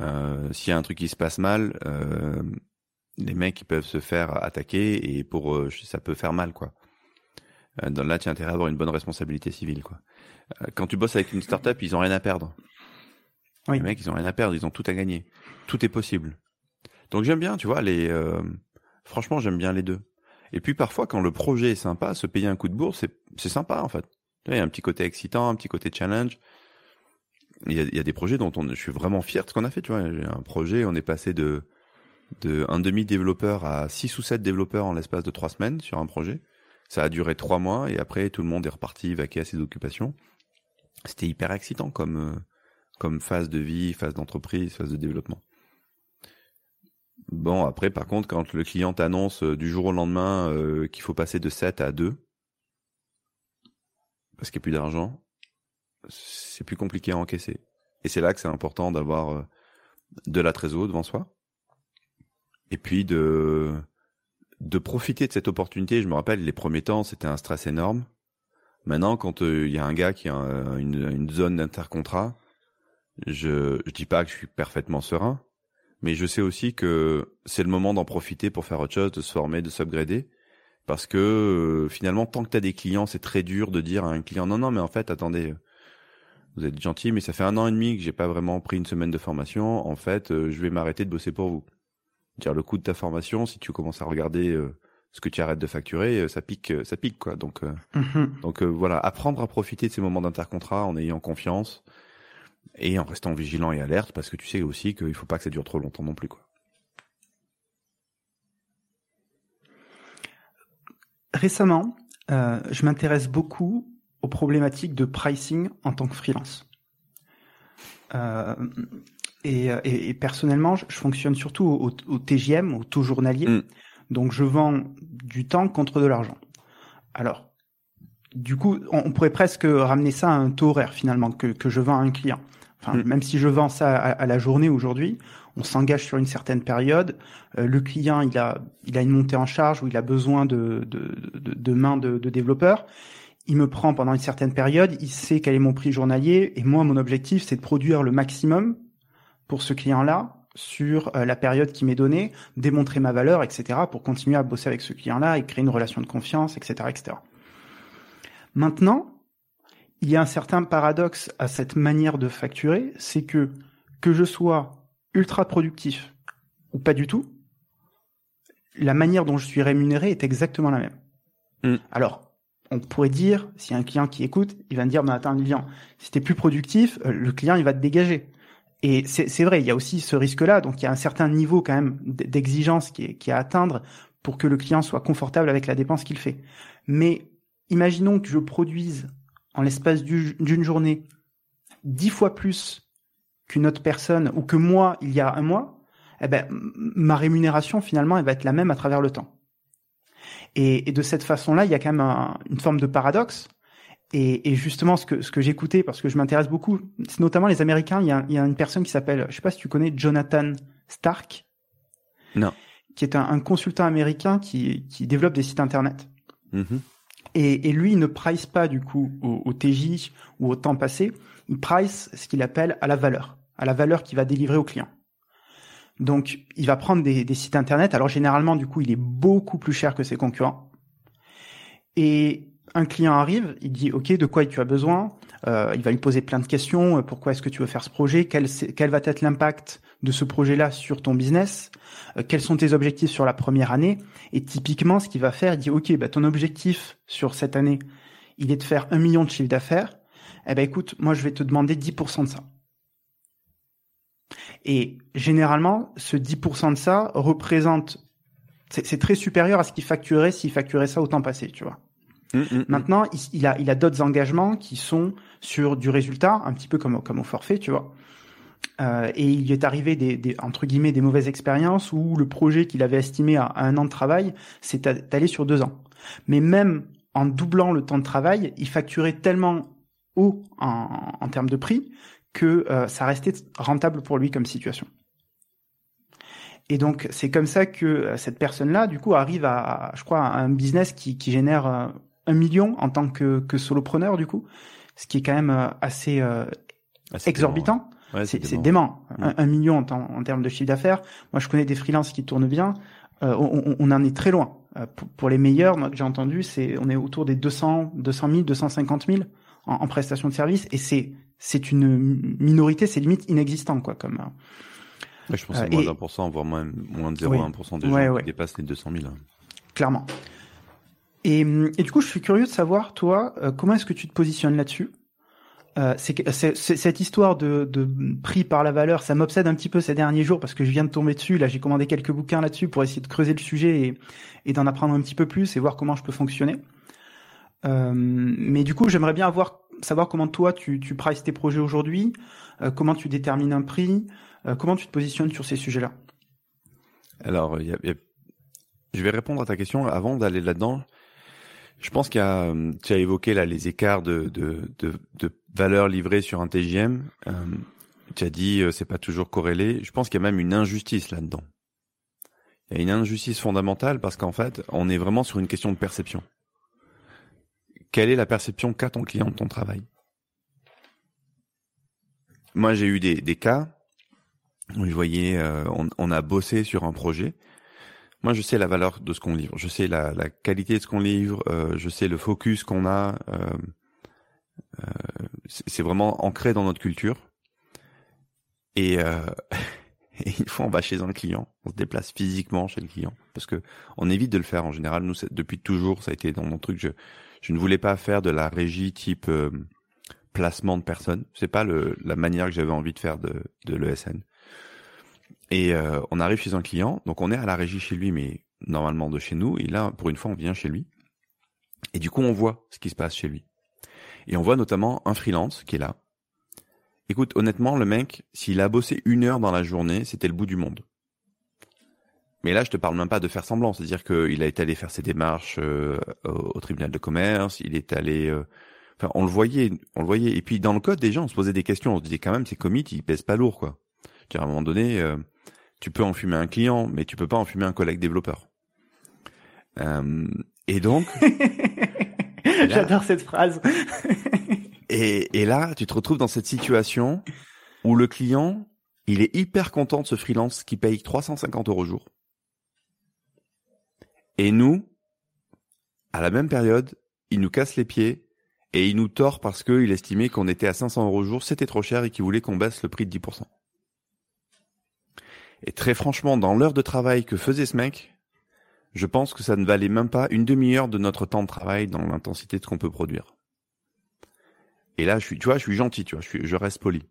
euh, s'il y a un truc qui se passe mal, euh, les mecs ils peuvent se faire attaquer et pour eux, ça peut faire mal quoi. Euh, dans là, tu as intérêt à avoir une bonne responsabilité civile quoi. Euh, quand tu bosses avec une startup, ils ont rien à perdre. Oui. Les mecs, ils ont rien à perdre, ils ont tout à gagner. Tout est possible. Donc j'aime bien, tu vois, les. Euh, franchement, j'aime bien les deux. Et puis parfois, quand le projet est sympa, se payer un coup de bourse, c'est sympa en fait. Il y a un petit côté excitant, un petit côté challenge. Il y a, des projets dont on, je suis vraiment fier de ce qu'on a fait. Tu vois, un projet, on est passé de de un demi développeur à six ou sept développeurs en l'espace de trois semaines sur un projet. Ça a duré trois mois et après tout le monde est reparti vaquer à ses occupations. C'était hyper excitant comme euh, comme phase de vie, phase d'entreprise, phase de développement. Bon, après, par contre, quand le client t'annonce euh, du jour au lendemain euh, qu'il faut passer de 7 à 2, parce qu'il n'y a plus d'argent, c'est plus compliqué à encaisser. Et c'est là que c'est important d'avoir euh, de la trésor devant soi. Et puis de de profiter de cette opportunité. Je me rappelle, les premiers temps, c'était un stress énorme. Maintenant, quand euh, il y a un gars qui a une, zone d'intercontrat, je je dis pas que je suis parfaitement serein, mais je sais aussi que c'est le moment d'en profiter pour faire autre chose, de se former, de s'upgrader. Parce que euh, finalement, tant que tu as des clients, c'est très dur de dire à un client non, non, mais en fait, attendez, vous êtes gentil, mais ça fait un an et demi que j'ai pas vraiment pris une semaine de formation. En fait, euh, je vais m'arrêter de bosser pour vous. Dire le coût de ta formation, si tu commences à regarder euh, ce que tu arrêtes de facturer, ça pique, ça pique quoi. Donc, Mhm. donc voilà, apprendre à profiter de ces moments d'intercontrat en ayant confiance et en restant vigilant et alerte, parce que tu sais aussi qu'il faut pas que ça dure trop longtemps non plus quoi. Récemment, euh, je m'intéresse beaucoup aux problématiques de pricing en tant que freelance. Euh, et, et, et, personnellement, je, fonctionne surtout au, au, TGM, au taux journalier. Mm. Donc, je vends du temps contre de l'argent. Alors, du coup, on, on, pourrait presque ramener ça à un taux horaire finalement que, que je vends à un client. Enfin, Mm. même si je vends ça à, à la journée aujourd'hui, on s'engage sur une certaine période. Euh, le client, il a, il a une montée en charge où il a besoin de, de, de, mains de, de développeurs. Il me prend pendant une certaine période. Il sait quel est mon prix journalier. Et moi, mon objectif, c'est de produire le maximum pour ce client-là sur euh, la période qui m'est donnée, démontrer ma valeur, etc., pour continuer à bosser avec ce client-là et créer une relation de confiance, etc., etc. Maintenant, il y a un certain paradoxe à cette manière de facturer, c'est que que je sois ultra productif ou pas du tout, la manière dont je suis rémunéré est exactement la même. Mm. Alors, on pourrait dire, s'il y a un client qui écoute, il va me dire, bah, attends, Lilian, si t'es plus productif, euh, le client, il va te dégager. Et c'est vrai, il y a aussi ce risque-là, donc il y a un certain niveau quand même d'exigence qui est, qui est à atteindre pour que le client soit confortable avec la dépense qu'il fait. Mais imaginons que je produise en l'espace d'une journée dix fois plus qu'une autre personne ou que moi il y a un mois, eh ben, ma rémunération finalement elle va être la même à travers le temps. Et, et de cette façon-là, il y a quand même un, une forme de paradoxe. Et, et, justement, ce que, ce que j'écoutais, parce que je m'intéresse beaucoup, c'est notamment les Américains, il y a, il y a une personne qui s'appelle, je sais pas si tu connais Jonathan Stark. Non. Qui est un, un consultant américain qui, qui développe des sites internet. Mm -hmm. Et, et, lui, il ne price pas du coup au, au, TJ ou au temps passé. Il price ce qu'il appelle à la valeur, à la valeur qu'il va délivrer au client. Donc, il va prendre des, sites internet. Alors généralement, du coup, il est beaucoup plus cher que ses concurrents. Et un client arrive, il dit OK, de quoi tu as besoin? Euh, Il va lui poser plein de questions. Pourquoi est-ce que tu veux faire ce projet? Quel, quel va être l'impact de ce projet-là sur ton business? Euh, Quels sont tes objectifs sur la première année? Et typiquement, ce qu'il va faire, il dit OK, bah, ton objectif sur cette année, il est de faire un million de chiffre d'affaires. Eh ben écoute, moi je vais te demander 10% de ça. Et généralement, ce 10% de ça représente, c'est très supérieur à ce qu'il facturait s'il facturait ça au temps passé, tu vois. Mmh, mmh, Maintenant, il, il, a, il a d'autres engagements qui sont sur du résultat, un petit peu comme, comme au forfait, tu vois. Euh, et il lui est arrivé des, des, entre guillemets des mauvaises expériences où le projet qu'il avait estimé à, à, un an de travail s'est allé sur deux ans. Mais même en doublant le temps de travail, il facturait tellement haut en, en termes de prix que euh, ça restait rentable pour lui comme situation. Et donc c'est comme ça que euh, cette personne-là, du coup, arrive à, je crois, à un business qui, qui génère euh, un million en tant que, que solopreneur, du coup, ce qui est quand même euh, assez, assez exorbitant. Ouais, c'est dément. dément. Un, un, million en, termes de chiffre d'affaires. Moi, je connais des freelances qui tournent bien. On, on, en est très loin. Pour, pour les meilleurs, moi, que j'ai entendu, c'est on est autour des 200, 200 000, 250 000 en, en prestation de service, et c'est c'est une minorité, c'est limite inexistant, quoi, comme. Ouais, je pense que c'est moins d'un pour cent, voire moins, moins de 0,1% oui. des gens ouais, qui dépassent les 200 000. Clairement. Et, et, du coup, je suis curieux de savoir, toi, euh, comment est-ce que tu te positionnes là-dessus? Euh, c'est cette histoire de, de, prix par la valeur, ça m'obsède un petit peu ces derniers jours parce que je viens de tomber dessus. Là, j'ai commandé quelques bouquins là-dessus pour essayer de creuser le sujet et, et d'en apprendre un petit peu plus et voir comment je peux fonctionner. Euh, mais du coup, j'aimerais bien avoir savoir comment toi tu, tu prices tes projets aujourd'hui, euh, comment tu détermines un prix, euh, comment tu te positionnes sur ces sujets-là. Alors, je vais répondre à ta question avant d'aller là-dedans. Je pense qu'il y a, tu as évoqué là les écarts de, de, de, de valeur livrée sur un TGM. Euh, tu as dit c'est pas toujours corrélé. Je pense qu'il y a même une injustice là-dedans. Il y a une injustice fondamentale parce qu'en fait, on est vraiment sur une question de perception quelle est la perception qu'a ton client de ton travail? Moi, j'ai eu des, des cas je voyais, euh, on, on, a bossé sur un projet. Moi, je sais la valeur de ce qu'on livre, je sais la, la, qualité de ce qu'on livre, euh, je sais le focus qu'on a. Euh, c'est vraiment ancré dans notre culture. Et, (laughs) et une fois, on va chez un client, on se déplace physiquement chez le client, parce que on évite de le faire en général. Nous, depuis toujours, ça a été dans mon truc. Je, je ne voulais pas faire de la régie type placement de personnes. C'est pas la manière que j'avais envie de faire de, de l'ESN. Et euh, on arrive chez un client, donc on est à la régie chez lui, mais normalement de chez nous. Et là, pour une fois, on vient chez lui. Et du coup, on voit ce qui se passe chez lui. Et on voit notamment un freelance qui est là. Écoute, honnêtement, le mec, s'il a bossé une heure dans la journée, c'était le bout du monde. Mais là, je te parle même pas de faire semblant, c'est-à-dire qu'il a été allé faire ses démarches euh, au, tribunal de commerce, il est allé, euh, enfin, on le voyait, on le voyait. Et puis dans le code, déjà, on se posait des questions, on se disait quand même, ces commits, ils pèsent pas lourd, quoi. À un moment donné, euh, tu peux enfumer un client, mais tu peux pas enfumer un collègue développeur. Euh, et donc, (laughs) j'adore cette phrase. (laughs) et, et là, tu te retrouves dans cette situation où le client, il est hyper content de ce freelance qui paye 350 euros au jour. Et nous, à la même période, il nous casse les pieds et il nous tord parce qu'il estimait qu'on était à 500 euros au jour, c'était trop cher et qu'il voulait qu'on baisse le prix de 10%. Et très franchement, dans l'heure de travail que faisait ce mec, je pense que ça ne valait même pas une demi-heure de notre temps de travail dans l'intensité de ce qu'on peut produire. Et là, je suis, tu vois, je suis gentil, tu vois, je, je reste poli.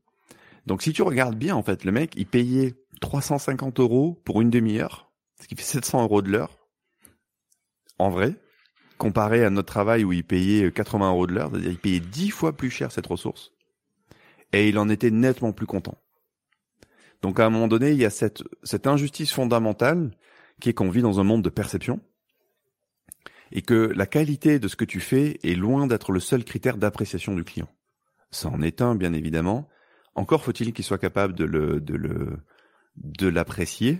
Donc si tu regardes bien, en fait, le mec, il payait 350 euros pour une demi-heure, ce qui fait 700 euros de l'heure. En vrai, comparé à notre travail où il payait 80 euros de l'heure, c'est-à-dire il payait 10 fois plus cher cette ressource. Et il en était nettement plus content. Donc à un moment donné, il y a cette, injustice fondamentale qui est qu'on vit dans un monde de perception et que la qualité de ce que tu fais est loin d'être le seul critère d'appréciation du client. Ça en est un, bien évidemment. Encore faut-il qu'il soit capable de le, de le, de l'apprécier.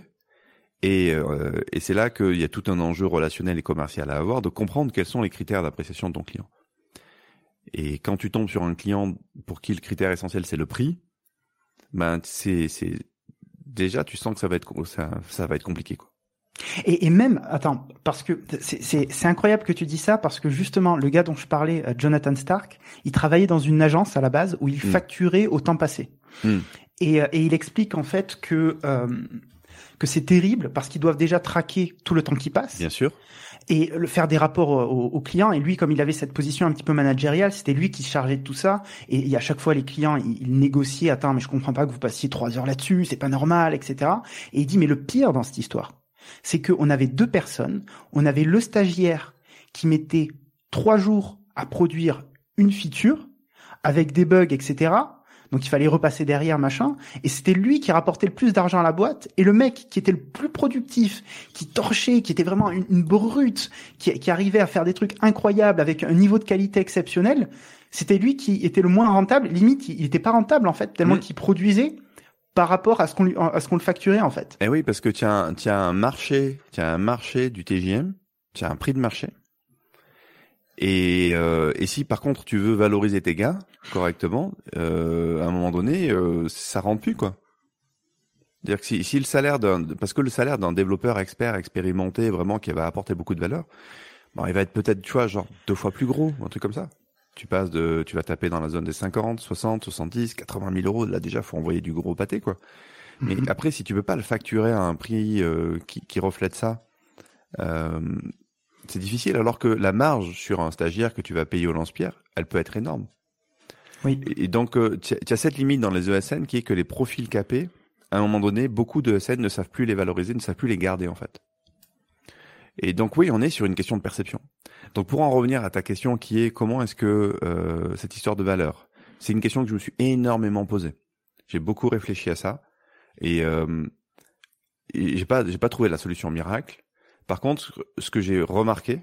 Et, euh, et c'est là qu'il y a tout un enjeu relationnel et commercial à avoir, de comprendre quels sont les critères d'appréciation de ton client. Et quand tu tombes sur un client pour qui le critère essentiel c'est le prix, ben c'est c'est déjà tu sens que ça va être ça, ça va être compliqué quoi. Et, et même, attends, parce que c'est incroyable que tu dis ça, parce que justement, le gars dont je parlais, euh, Jonathan Stark, il travaillait dans une agence à la base où il hmm. facturait au temps passé. Mm. Et, euh, et, il explique en fait que euh, que c'est terrible parce qu'ils doivent déjà traquer tout le temps qui passe. Bien sûr et le faire des rapports aux, clients. Et lui, comme il avait cette position un petit peu managériale, c'était lui qui se chargeait de tout ça. Et, à chaque fois, les clients, ils, négociaient. Attends, mais je comprends pas que vous passiez trois heures là-dessus, c'est pas normal, etc. Et il dit, mais le pire dans cette histoire, c'est qu'on avait deux personnes. On avait le stagiaire qui mettait trois jours à produire une feature avec des bugs, etc. Donc il fallait repasser derrière, machin. Et c'était lui qui rapportait le plus d'argent à la boîte. Et le mec qui était le plus productif, qui torchait, qui était vraiment une, brute, qui, qui, arrivait à faire des trucs incroyables avec un niveau de qualité exceptionnel, c'était lui qui était le moins rentable. Limite, il n'était pas rentable en fait, tellement qu'il produisait par rapport à ce qu'on lui, à ce qu'on le facturait en fait. Eh oui, parce que tu as un, tu as un marché, tu as un marché du TGM, tu as un prix de marché. Et, euh, et si par contre tu veux valoriser tes gars correctement, euh, à un moment donné, euh, ça rentre plus quoi. C'est-à-dire que si, si le salaire d'un, parce que le salaire d'un développeur expert, expérimenté, vraiment qui va apporter beaucoup de valeur, bon, il va être peut-être, tu vois, genre deux fois plus gros, un truc comme ça. Tu passes de, tu vas taper dans la zone des 50, 60, 70, 80 000 euros. Là déjà, faut envoyer du gros pâté quoi. Mais mhm. après, si tu veux pas le facturer à un prix euh, qui, qui reflète ça, euh, c'est difficile alors que la marge sur un stagiaire que tu vas payer au lance-pierre, elle peut être énorme. Oui. Et, donc, euh, tu as cette limite dans les ESN qui est que les profils capés, à un moment donné, beaucoup de ESN ne savent plus les valoriser, ne savent plus les garder en fait. Et donc oui, on est sur une question de perception. Donc pour en revenir à ta question qui est comment est-ce que euh, cette histoire de valeur, c'est une question que je me suis énormément posée. J'ai beaucoup réfléchi à ça et, euh, et j'ai pas j'ai pas trouvé la solution miracle. Par contre, ce que j'ai remarqué,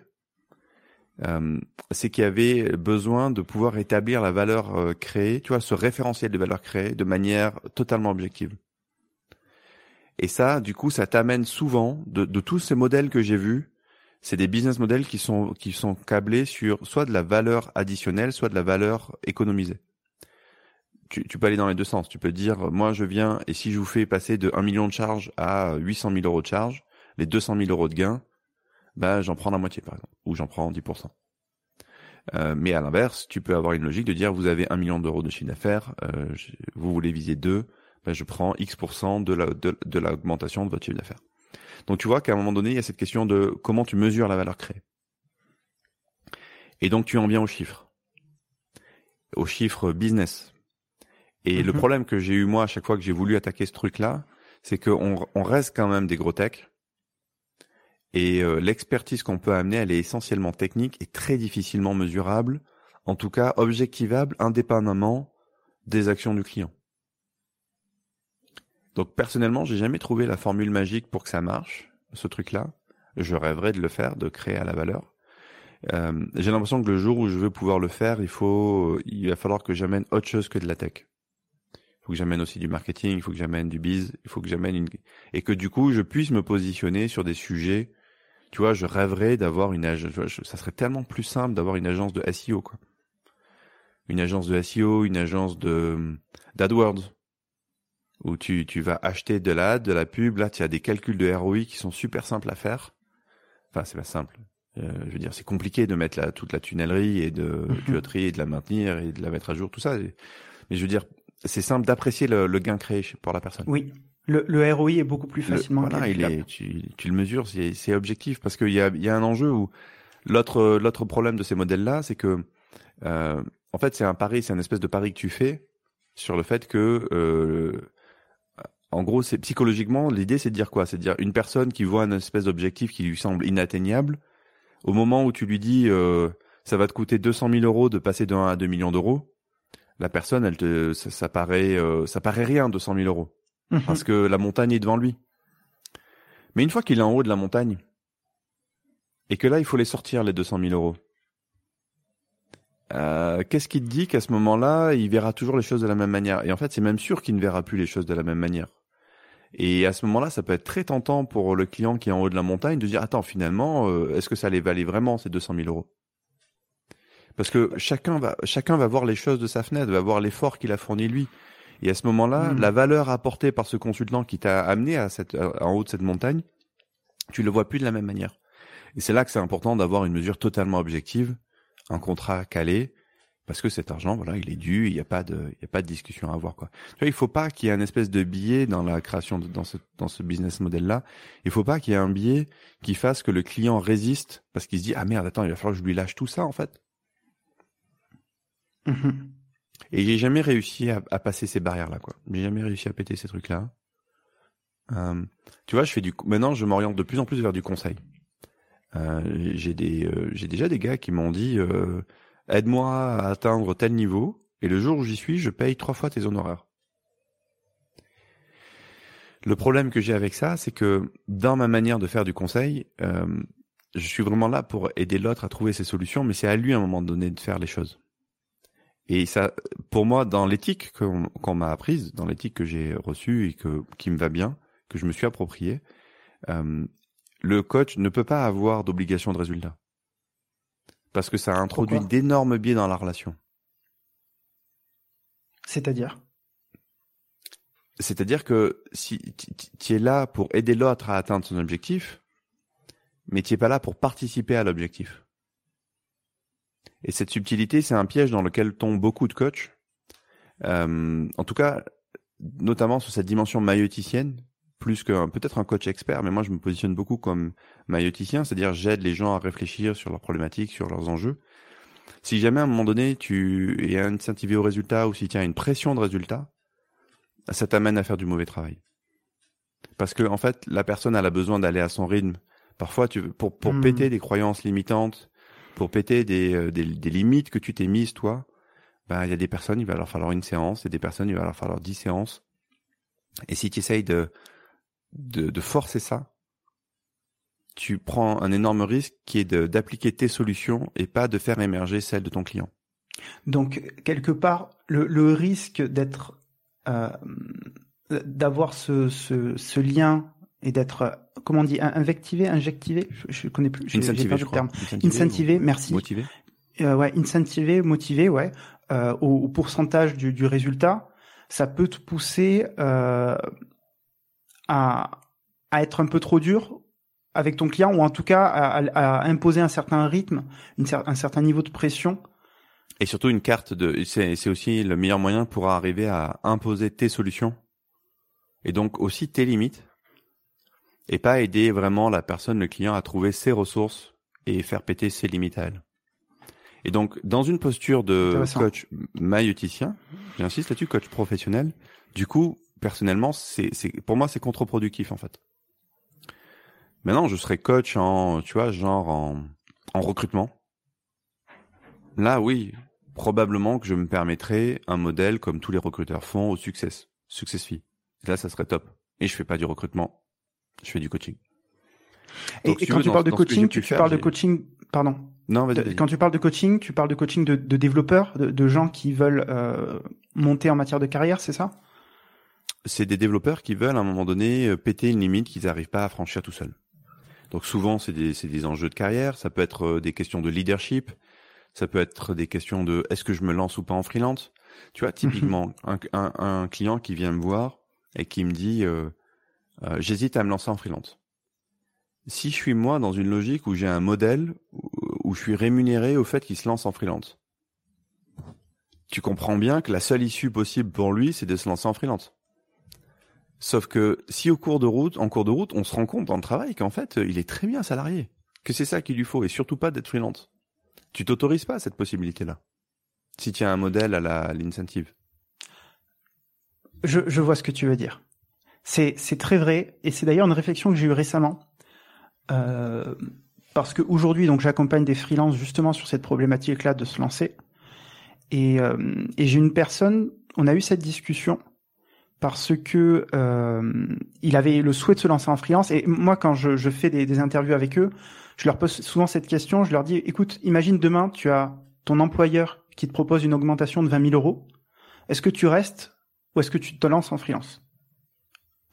euh, c'est qu'il y avait besoin de pouvoir établir la valeur euh, créée, tu vois, ce référentiel de valeur créée de manière totalement objective. Et ça, du coup, ça t'amène souvent de, tous ces modèles que j'ai vus, c'est des business models qui sont qui sont câblés sur soit de la valeur additionnelle, soit de la valeur économisée. tu, tu, peux aller dans les deux sens. Tu peux dire, moi je viens et si je vous fais passer de 1 million de charges à 800 000 euros de charges, les 200 000 euros de gains, bah j'en prends la moitié par exemple, ou j'en prends 10%. Euh, mais à l'inverse, tu peux avoir une logique de dire, vous avez 1 million d'euros de chiffre d'affaires, euh, vous voulez viser 2, bah, je prends X% de la de, de l'augmentation de votre chiffre d'affaires. Donc tu vois qu'à un moment donné, il y a cette question de comment tu mesures la valeur créée. Et donc tu en viens aux chiffres, aux chiffres business. Et le mhm. problème que j'ai eu moi à chaque fois que j'ai voulu attaquer ce truc-là, c'est qu'on on reste quand même des gros techs. Et euh, l'expertise qu'on peut amener, elle est essentiellement technique et très difficilement mesurable, en tout cas objectivable indépendamment des actions du client. Donc personnellement, j'ai jamais trouvé la formule magique pour que ça marche, ce truc-là. Je rêverais de le faire, de créer à la valeur. Euh, j'ai l'impression que le jour où je veux pouvoir le faire, il faut, il va falloir que j'amène autre chose que de la tech. Il faut que j'amène aussi du marketing, il faut que j'amène du biz, il faut que j'amène une et que du coup je puisse me positionner sur des sujets. Tu vois, je rêverais d'avoir une agence. Ça serait tellement plus simple d'avoir une agence de SEO quoi. Une agence de SEO, une agence de d'AdWords où tu, tu vas acheter de la de la pub. Là, tu as des calculs de ROI qui sont super simples à faire. Enfin, c'est pas simple. Euh, je veux dire, c'est compliqué de mettre la, toute la tunnellerie et de mhm. tuyauterie et de la maintenir et de la mettre à jour, tout ça. Mais je veux dire, c'est simple d'apprécier le, le, gain créé pour la personne. Oui. Le, le ROI est beaucoup plus facilement le, voilà, il est, tu, tu le mesures, c'est objectif parce qu'il y a, y a un enjeu où l'autre l'autre problème de ces modèles-là, c'est que euh, en fait c'est un pari, c'est un espèce de pari que tu fais sur le fait que euh, en gros, c'est psychologiquement l'idée, c'est de dire quoi? C'est de dire une personne qui voit un espèce d'objectif qui lui semble inatteignable. Au moment où tu lui dis, euh, ça va te coûter 200 000 euros de passer de 1 à 2 millions d'euros, la personne, elle te, ça, paraît, euh, ça paraît rien, 200 000 euros, mhm. parce que la montagne est devant lui. Mais une fois qu'il est en haut de la montagne, et que là, il faut les sortir les 200 000 euros. Euh, qu'est-ce qui te dit qu'à ce moment-là, il verra toujours les choses de la même manière? Et en fait, c'est même sûr qu'il ne verra plus les choses de la même manière. Et à ce moment-là, ça peut être très tentant pour le client qui est en haut de la montagne de dire attends finalement, euh, est-ce que ça les valait vraiment ces 200 000 euros? Parce que chacun va chacun va voir les choses de sa fenêtre, va voir l'effort qu'il a fourni lui. Et à ce moment-là, hmm. la valeur apportée par ce consultant qui t'a amené à cette en haut de cette montagne, tu le vois plus de la même manière. Et c'est là que c'est important d'avoir une mesure totalement objective, un contrat calé, parce que cet argent, voilà, il est dû, il n'y a pas de, il y a pas de discussion à avoir, quoi. Tu vois, il faut pas qu'il y ait un espèce de biais dans la création de, dans ce, dans ce business model-là. Il faut pas qu'il y ait un biais qui fasse que le client résiste parce qu'il se dit, ah merde, attends, il va falloir que je lui lâche tout ça, en fait. Mm-hmm. Et j'ai jamais réussi à, passer ces barrières-là, quoi. J'ai jamais réussi à péter ces trucs-là. Euh, tu vois, je fais du, maintenant, je m'oriente de plus en plus vers du conseil. Euh, j'ai des, euh, j'ai déjà des gars qui m'ont dit, aide-moi à atteindre tel niveau, et le jour où j'y suis, je paye trois fois tes honoraires. Le problème que j'ai avec ça, c'est que dans ma manière de faire du conseil, je suis vraiment là pour aider l'autre à trouver ses solutions, mais c'est à lui à un moment donné de faire les choses. Et ça, pour moi, dans l'éthique qu'on m'a apprise, dans l'éthique que j'ai reçue et que qui me va bien, que je me suis approprié, euh, le coach ne peut pas avoir d'obligation de résultat parce que ça introduit d'énormes biais dans la relation. C'est-à-dire? C'est-à-dire que si tu es là pour aider l'autre à atteindre son objectif, mais tu n'es pas là pour participer à l'objectif. Et cette subtilité, c'est un piège dans lequel tombent beaucoup de coachs. Euh, en tout cas, notamment sur cette dimension maïoticienne, plus que peut-être un coach expert, mais moi je me positionne beaucoup comme maïoticien, c'est-à-dire j'aide les gens à réfléchir sur leurs problématiques, sur leurs enjeux. Si jamais à un moment donné tu es incentivé au résultat ou si tu as une pression de résultat, ça t'amène à faire du mauvais travail. Parce que en fait, la personne elle a besoin d'aller à son rythme. Parfois, tu pour pour hmm. péter des croyances limitantes, pour péter des, euh, des, des limites que tu t'es mises toi, ben il y a des personnes il va leur falloir une séance et des personnes il va leur falloir dix séances. Et si tu essayes de de, forcer ça, tu prends un énorme risque qui est d'appliquer tes solutions et pas de faire émerger celles de ton client. Donc quelque part, le, risque d'être, euh, d'avoir ce, ce, lien et d'être, comment on dit, invectivé, injectivé, je, ne connais plus, j'ai perdu le terme. Incentivé, merci. Motivé. Euh, ouais, incentivé, motivé, ouais. euh, au, pourcentage du, du, résultat, ça peut te pousser euh, à, à être un peu trop dur avec ton client ou en tout cas à, à imposer un certain rythme, une, un certain niveau de pression. Et surtout une carte de, c'est aussi le meilleur moyen pour arriver à imposer tes solutions et donc aussi tes limites et pas aider vraiment la personne, le client à trouver ses ressources et faire péter ses limites à elle. Et donc, dans une posture de coach maïoticien, j'insiste là-dessus, coach professionnel, du coup, personnellement, c'est, pour moi, c'est contre-productif, en fait. Maintenant, je serais coach en, tu vois, genre en, en recrutement. Là, oui, probablement que je me permettrais un modèle comme tous les recruteurs font au success, success fee. Là, ça serait top. Et je fais pas du recrutement, je fais du coaching. et, quand tu parles de coaching, tu, parles de coaching, pardon. Non, Quand tu parles de coaching, tu parles de coaching de, de développeurs, de, de, gens qui veulent euh, monter en matière de carrière, c'est ça? C'est des développeurs qui veulent à un moment donné euh, péter une limite qu'ils n'arrivent pas à franchir tout seuls. Donc souvent, c'est des, des enjeux de carrière, ça peut être euh, des questions de leadership, ça peut être des questions de est-ce que je me lance ou pas en freelance? Tu vois, typiquement, (laughs) un, un, un, client qui vient me voir et qui me dit euh, euh, j'hésite à me lancer en freelance. Si je suis moi dans une logique où j'ai un modèle où je suis rémunéré au fait qu'il se lance en freelance, tu comprends bien que la seule issue possible pour lui, c'est de se lancer en freelance. Sauf que si au cours de route, en cours de route, on se rend compte dans le travail qu'en fait, il est très bien salarié, que c'est ça qu'il lui faut, et surtout pas d'être freelance. Tu t'autorises pas cette possibilité-là. Si tu as un modèle à l'incentive. Je, je vois ce que tu veux dire. C'est très vrai, et c'est d'ailleurs une réflexion que j'ai eue récemment. Euh, parce qu'aujourd'hui, donc, j'accompagne des freelances justement sur cette problématique-là de se lancer. Et, euh, et j'ai une personne, on a eu cette discussion parce que euh, il avait le souhait de se lancer en freelance. Et moi, quand je, fais des, des, interviews avec eux, je leur pose souvent cette question. Je leur dis écoute, imagine demain, tu as ton employeur qui te propose une augmentation de 20 000 euros. Est-ce que tu restes ou est-ce que tu te lances en freelance?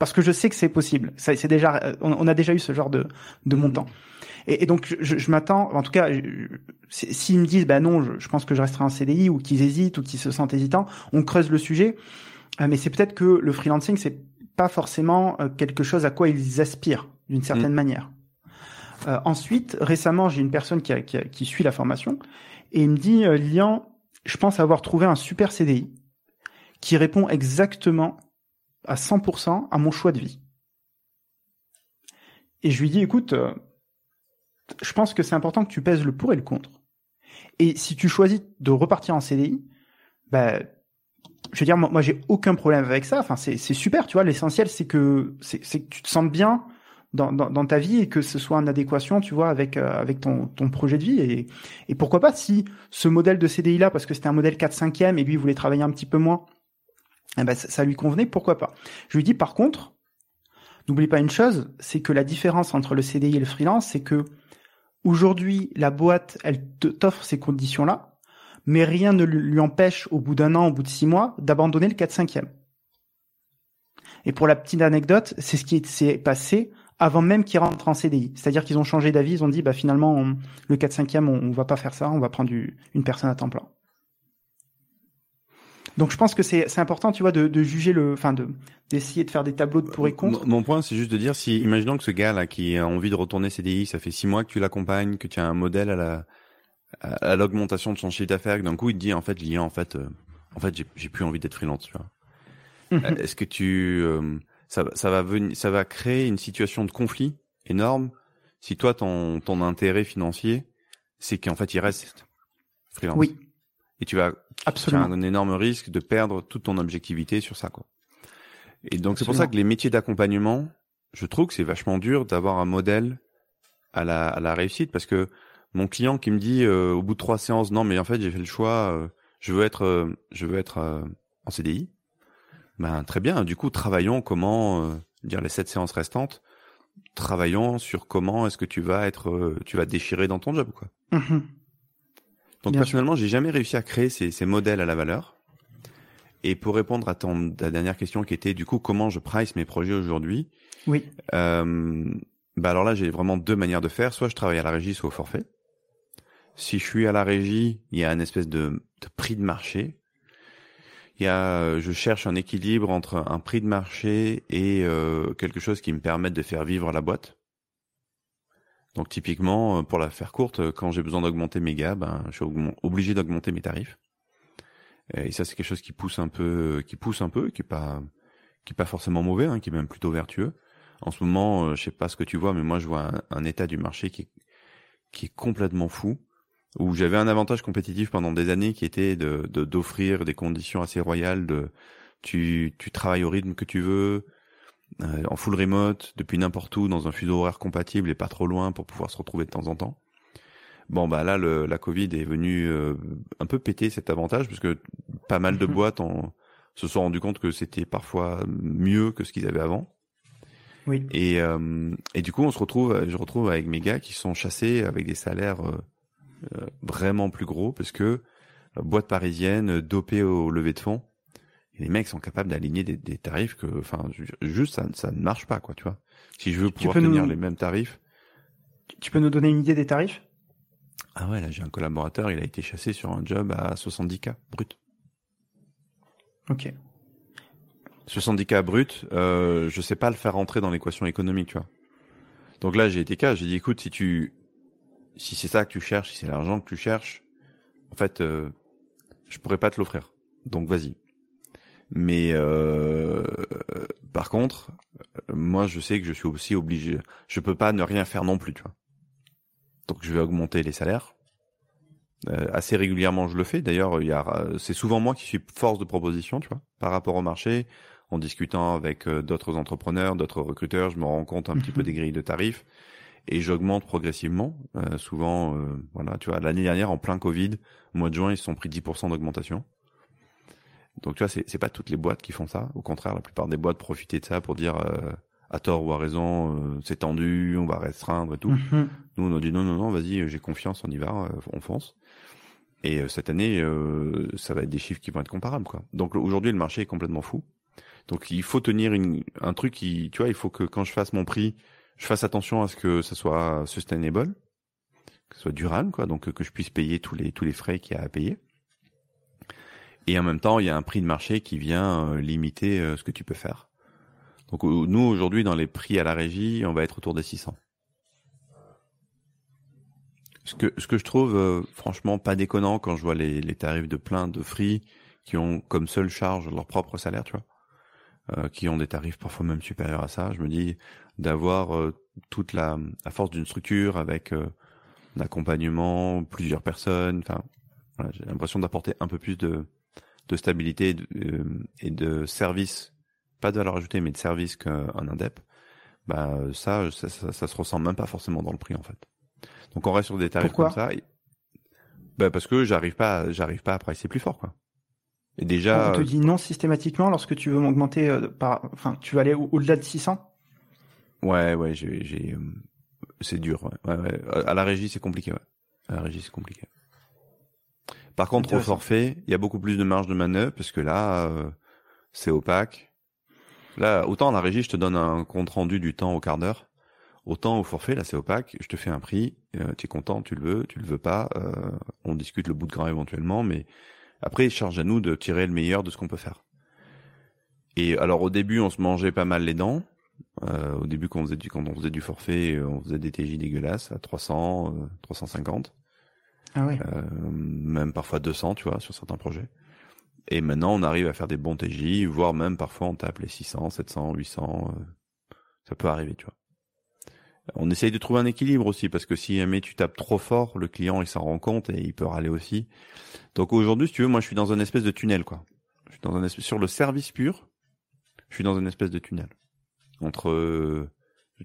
Parce que je sais que c'est possible. C'est déjà, on, a déjà eu ce genre de, de montant. Et, et donc, je, je m'attends, en tout cas, s'ils me disent, bah non, je, je, pense que je resterai en CDI, ou qu'ils hésitent, ou qu'ils se sentent hésitants, on creuse le sujet. Euh, mais c'est peut-être que le freelancing, c'est pas forcément euh, quelque chose à quoi ils aspirent, d'une certaine mmh. manière. Euh, ensuite, récemment, j'ai une personne qui, a, qui, a, qui, suit la formation, et il me dit, euh, Lian, je pense avoir trouvé un super CDI qui répond exactement à 100% à mon choix de vie. Et je lui dis, écoute, euh, je pense que c'est important que tu pèses le pour et le contre. Et si tu choisis de repartir en CDI, bah, je veux dire, moi, j'ai aucun problème avec ça. Enfin, c'est super, tu vois. L'essentiel, c'est que c'est que tu te sens bien dans, dans, dans, ta vie et que ce soit en adéquation, tu vois, avec euh, avec ton, ton projet de vie. Et, et pourquoi pas si ce modèle de CDI là, parce que c'était un modèle 4-5e et lui il voulait travailler un petit peu moins, eh ben, ça, lui convenait, pourquoi pas. Je lui dis par contre, n'oublie pas une chose, c'est que la différence entre le CDI et le freelance, c'est que aujourd'hui, la boîte, elle t'offre ces conditions-là, mais rien ne lui empêche, au bout d'un an, au bout de six mois, d'abandonner le 4-5e. Et pour la petite anecdote, c'est ce qui s'est passé avant même qu'ils rentrent en CDI. C'est-à-dire qu'ils ont changé d'avis, ils ont dit, bah finalement, le 4-5e, on, on va pas faire ça, on va prendre une personne à temps plein. Donc je pense que c'est important, tu vois, de, de juger le, enfin de d'essayer de faire des tableaux de pour et contre. Mon point, c'est juste de dire si, imaginons que ce gars là qui a envie de retourner CDI, ça fait six mois que tu l'accompagnes, que tu as un modèle à la à, l'augmentation de son chiffre d'affaires, d'un coup il te dit en fait, Lien, en fait, euh, en fait, j'ai plus envie d'être freelance, tu vois. Mhm. Est-ce que tu, euh, ça, ça va venir, ça va créer une situation de conflit énorme si toi ton ton intérêt financier, c'est qu'en fait il reste freelance? Oui. Et tu vas Absolument. Tu as un énorme risque de perdre toute ton objectivité sur ça, quoi. Et donc c'est pour ça que les métiers d'accompagnement, je trouve que c'est vachement dur d'avoir un modèle à la, à la réussite parce que mon client qui me dit euh, au bout de trois séances, non mais en fait j'ai fait le choix, euh, je veux être, euh, je veux être en CDI. Ben très bien. Du coup travaillons comment dire les sept séances restantes. Travaillons sur comment est-ce que tu vas être, tu vas déchirer dans ton job quoi. Mmh donc personnellement, j'ai jamais réussi à créer ces, ces, modèles à la valeur. Et pour répondre à ton ta dernière question qui était du coup comment je price mes projets aujourd'hui. Oui. Euh, bah alors là, j'ai vraiment deux manières de faire. Soit je travaille à la régie, soit au forfait. Si je suis à la régie, il y a une espèce de, de prix de marché. Il y a, je cherche un équilibre entre un prix de marché et euh, quelque chose qui me permette de faire vivre la boîte. Donc typiquement, pour la faire courte, quand j'ai besoin d'augmenter mes gars, ben, je suis obligé d'augmenter mes tarifs. Et ça, c'est quelque chose qui pousse un peu, qui pousse un peu, qui est pas, qui est pas forcément mauvais, hein, qui est même plutôt vertueux. En ce moment, euh, je sais pas ce que tu vois, mais moi, je vois un, état du marché qui est, qui est complètement fou. Où j'avais un avantage compétitif pendant des années qui était de d'offrir des conditions assez royales de tu tu travailles au rythme que tu veux euh, en full remote depuis n'importe où dans un fuseau horaire compatible et pas trop loin pour pouvoir se retrouver de temps en temps. Bon bah là le, la Covid est venue euh, un peu péter cet avantage parce que pas mal de mhm. boîtes en, se sont rendu compte que c'était parfois mieux que ce qu'ils avaient avant. Oui. Et, euh, et du coup, on se retrouve, je retrouve avec mes gars qui sont chassés avec des salaires euh, euh vraiment plus gros parce que boîte parisienne, dopée au lever de fonds, les mecs sont capables d'aligner des, des, tarifs que, enfin, juste ça, ça ne marche pas, quoi, tu vois. Si je veux pouvoir tenir les mêmes tarifs. Tu peux nous donner une idée des tarifs? Ah ouais, là j'ai un collaborateur, il a été chassé sur un job à 70K brut. Ok. 70K brut, euh, je sais pas le faire rentrer dans l'équation économique, tu vois. Donc là, j'ai été cas, j'ai dit, écoute, si tu, si c'est ça que tu cherches, si c'est l'argent que tu cherches, en fait, euh, je pourrais pas te l'offrir. Donc vas-y. Mais euh, par contre, moi, je sais que je suis aussi obligé. Je peux pas ne rien faire non plus, tu vois. Donc je vais augmenter les salaires. Euh, assez régulièrement, je le fais. D'ailleurs, il y a, c'est souvent moi qui suis force de proposition, tu vois, par rapport au marché. En discutant avec euh, d'autres entrepreneurs, d'autres recruteurs, je me rends compte un petit peu mhm. des grilles de tarifs et j'augmente progressivement. Euh, souvent, voilà, tu vois, l'année dernière, en plein Covid, au mois de juin, ils se sont pris 10% d'augmentation. Donc, tu vois, c'est, c'est pas toutes les boîtes qui font ça. Au contraire, la plupart des boîtes profitent de ça pour dire à tort ou à raison, c'est tendu, on va restreindre et tout. Mhm. Nous, on a dit non, non, non, vas-y, j'ai confiance, on y va, on fonce. Et euh, cette année, euh, ça va être des chiffres qui vont être comparables, quoi. Donc aujourd'hui, le marché est complètement fou. Donc il faut tenir une, un truc qui, tu vois, il faut que quand je fasse mon prix, je fasse attention à ce que ça soit sustainable, que ce soit durable, quoi. Donc que je puisse payer tous les tous les frais qu'il y a à payer. Et en même temps, il y a un prix de marché qui vient euh, limiter ce que tu peux faire. Donc nous aujourd'hui, dans les prix à la régie, on va être autour des 600. Ce que, ce que je trouve euh, franchement pas déconnant quand je vois les, les tarifs de plein de free qui ont comme seule charge leur propre salaire, tu vois, euh, qui ont des tarifs parfois même supérieurs à ça. Je me dis d'avoir euh, toute la, la force d'une structure avec euh, un accompagnement, plusieurs personnes. Enfin, voilà, j'ai l'impression d'apporter un peu plus de, de stabilité et de, et de service, pas de valeur ajoutée, mais de service qu'un indep. Bah ça, ça, ça, ça se ressent même pas forcément dans le prix en fait. Donc on reste sur des tarifs comme ça. Bah parce que j'arrive pas, j'arrive pas à pricer plus fort quoi. Et déjà. On te dit non systématiquement lorsque tu veux m'augmenter euh, par, enfin, tu veux aller au-delà de 600. Ouais, ouais, j'ai, j'ai, euh, c'est dur. Ouais. Ouais, À la régie, c'est compliqué. Ouais. À la régie, c'est compliqué. Par contre, au forfait, il y a beaucoup plus de marge de manœuvre parce que là, euh, c'est opaque. Là, autant à la régie, je te donne un compte rendu du temps au quart d'heure. Autant au forfait, là c'est opaque, je te fais un prix, euh, tu es content, tu le veux, tu le veux pas, euh, on discute le bout de grain éventuellement, mais après, charge à nous de tirer le meilleur de ce qu'on peut faire. Et alors au début, on se mangeait pas mal les dents. Euh, au début, quand on faisait du, quand on faisait du forfait, on faisait des TJ dégueulasses à 300, 350. Ah oui. même parfois 200, tu vois, sur certains projets. Et maintenant, on arrive à faire des bons TJ, voire même parfois on tape les 600, 700, 800. ça peut arriver, tu vois. On essaye de trouver un équilibre aussi parce que si jamais tu tapes trop fort, le client il s'en rend compte et il peut râler aussi. Donc aujourd'hui, si tu veux, moi je suis dans un espèce de tunnel quoi. Je suis dans un espèce sur le service pur. Je suis dans une espèce de tunnel entre euh,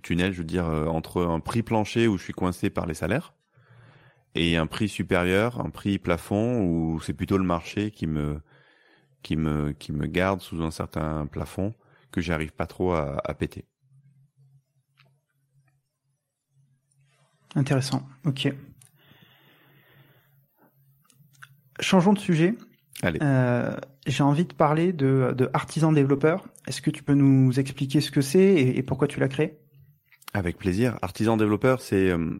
tunnel, je veux dire euh, entre un prix plancher où je suis coincé par les salaires et un prix supérieur, un prix plafond où c'est plutôt le marché qui me qui me qui me garde sous un certain plafond que j'arrive pas trop à, à péter. Intéressant. Ok. Changeons de sujet. Allez. Euh, j'ai envie de parler de, de artisan développeur. Est-ce que tu peux nous expliquer ce que c'est et, pourquoi tu l'as créé? Avec plaisir. Artisan développeur, c'est euh,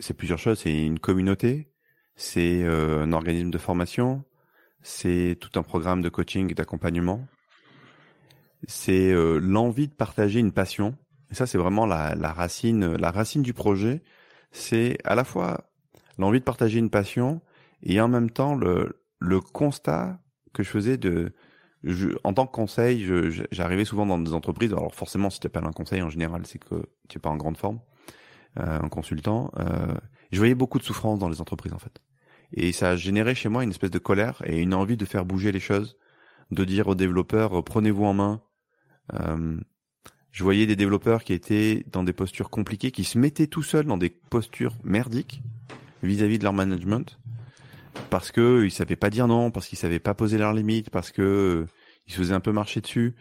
c'est plusieurs choses. C'est une communauté, c'est euh, un organisme de formation, c'est tout un programme de coaching et d'accompagnement. C'est euh, l'envie de partager une passion. Et ça, c'est vraiment la, la racine, la racine du projet. C'est à la fois l'envie de partager une passion et en même temps le, le constat que je faisais de, en tant que conseil, j'arrivais souvent dans des entreprises. Alors forcément, si tu appelles un conseil en général, c'est que tu es pas en grande forme, un consultant. Euh, je voyais beaucoup de souffrance dans les entreprises en fait, et ça a généré chez moi une espèce de colère et une envie de faire bouger les choses, de dire aux développeurs prenez-vous en main. Euh, je voyais des développeurs qui étaient dans des postures compliquées, qui se mettaient tout seuls dans des postures merdiques vis-à-vis de leur management, parce que ils savaient pas dire non, parce qu'ils savaient pas poser leurs limites, parce que ils se faisaient un peu marcher dessus,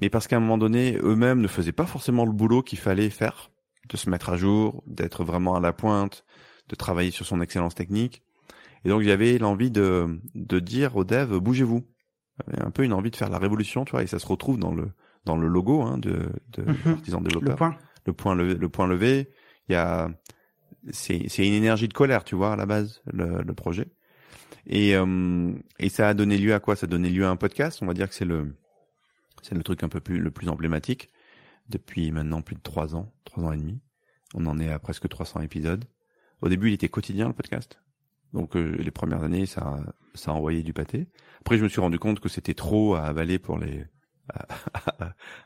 mais parce qu'à un moment donné, eux-mêmes ne faisaient pas forcément le boulot qu'il fallait faire, de se mettre à jour, d'être vraiment à la pointe, de travailler sur son excellence technique. Et donc, j'avais l'envie de, de dire aux devs, bougez-vous. Un peu une envie de faire la révolution, tu vois, et ça se retrouve dans le, dans le logo hein, de, de mmh. développeur. Le point. Le point levé. Le point levé. Il y a, c'est, c'est une énergie de colère, tu vois, à la base, le, le projet. Et, euh, et ça a donné lieu à quoi? Ça a donné lieu à un podcast. On va dire que c'est le, c'est le truc un peu plus, le plus emblématique depuis maintenant plus de trois ans, trois ans et demi. On en est à presque 300 épisodes. Au début, il était quotidien le podcast. Donc euh, les premières années, ça, ça a envoyé du pâté. Après, je me suis rendu compte que c'était trop à avaler pour les,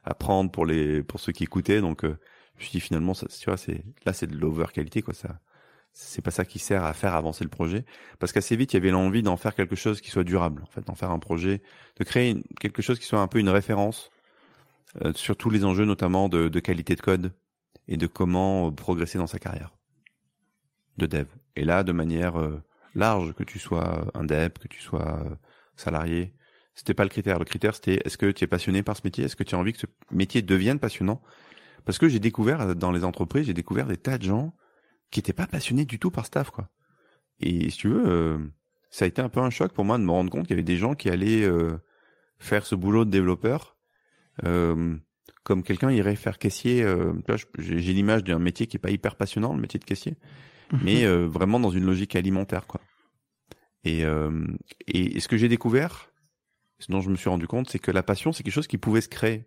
à, prendre pour les, pour ceux qui écoutaient. Donc euh, je me suis dit finalement, ça, tu vois, c'est là, c'est de l'over qualité quoi. Ça, c'est pas ça qui sert à faire avancer le projet. Parce qu'assez vite, il y avait l'envie d'en faire quelque chose qui soit durable. En fait, d'en faire un projet, de créer quelque chose qui soit un peu une référence euh, sur tous les enjeux, notamment de, qualité de code et de comment progresser dans sa carrière de dev. Et là, de manière euh, large, que tu sois un dev, que tu sois euh, salarié, c'était pas le critère. Le critère, c'était est-ce que tu es passionné par ce métier? Est-ce que tu as envie que ce métier devienne passionnant? Parce que j'ai découvert euh, dans les entreprises, j'ai découvert des tas de gens qui étaient pas passionnés du tout par staff, quoi. Et si tu veux, ça a été un peu un choc pour moi de me rendre compte qu'il y avait des gens qui allaient faire ce boulot de développeur comme quelqu'un irait faire caissier. j'ai l'image d'un métier qui est pas hyper passionnant, le métier de caissier. Mhm. mais euh, vraiment dans une logique alimentaire, quoi. Et, euh, et, ce que j'ai découvert, ce dont je me suis rendu compte, c'est que la passion, c'est quelque chose qui pouvait se créer.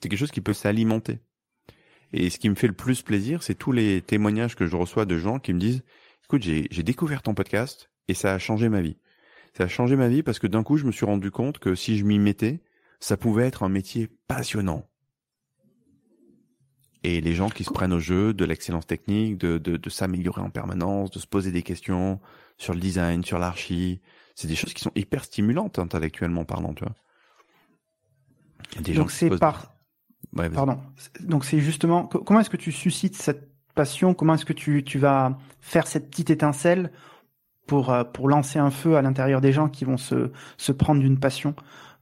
C'est quelque chose qui peut s'alimenter. Et ce qui me fait le plus plaisir, c'est tous les témoignages que je reçois de gens qui me disent, écoute, j'ai découvert ton podcast et ça a changé ma vie. Ça a changé ma vie parce que d'un coup, je me suis rendu compte que si je m'y mettais, ça pouvait être un métier passionnant et les gens qui se prennent au jeu de l'excellence technique, de, de, de s'améliorer en permanence, de se poser des questions sur le design, sur l'archi. C'est des choses qui sont hyper stimulantes intellectuellement parlant, tu vois. des Donc c'est par... Pardon. Donc c'est justement... Comment est-ce que tu suscites cette passion? Comment est-ce que tu, tu vas faire cette petite étincelle pour, euh, pour lancer un feu à l'intérieur des gens qui vont se, se prendre d'une passion?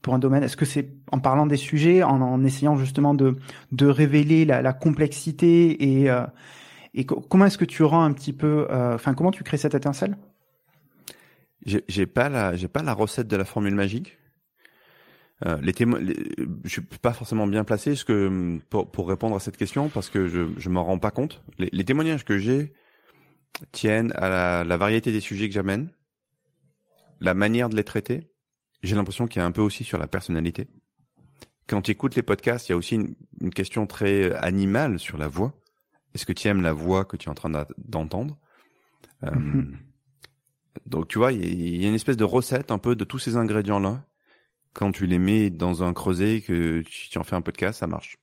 Pour un domaine Est-ce que c'est en parlant des sujets, en, essayant justement de, de révéler la, complexité et, euh, et comment est-ce que tu rends un petit peu, euh, enfin comment tu crées cette étincelle? J'ai pas la, j'ai pas la recette de la formule magique. Euh, les témoins, je suis pas forcément bien placé que pour, répondre à cette question parce que je je m'en rends pas compte. Les, témoignages que j'ai tiennent à la variété des sujets que j'amène, la manière de les traiter j'ai l'impression qu'il y a un peu aussi sur la personnalité. Quand tu écoutes les podcasts, il y a aussi une, question très animale sur la voix. Est-ce que tu aimes la voix que tu es en train d'entendre? Euh. Donc tu vois, il y, a une espèce de recette un peu de tous ces ingrédients-là. Quand tu les mets dans un creuset, que tu en fais un podcast, ça marche.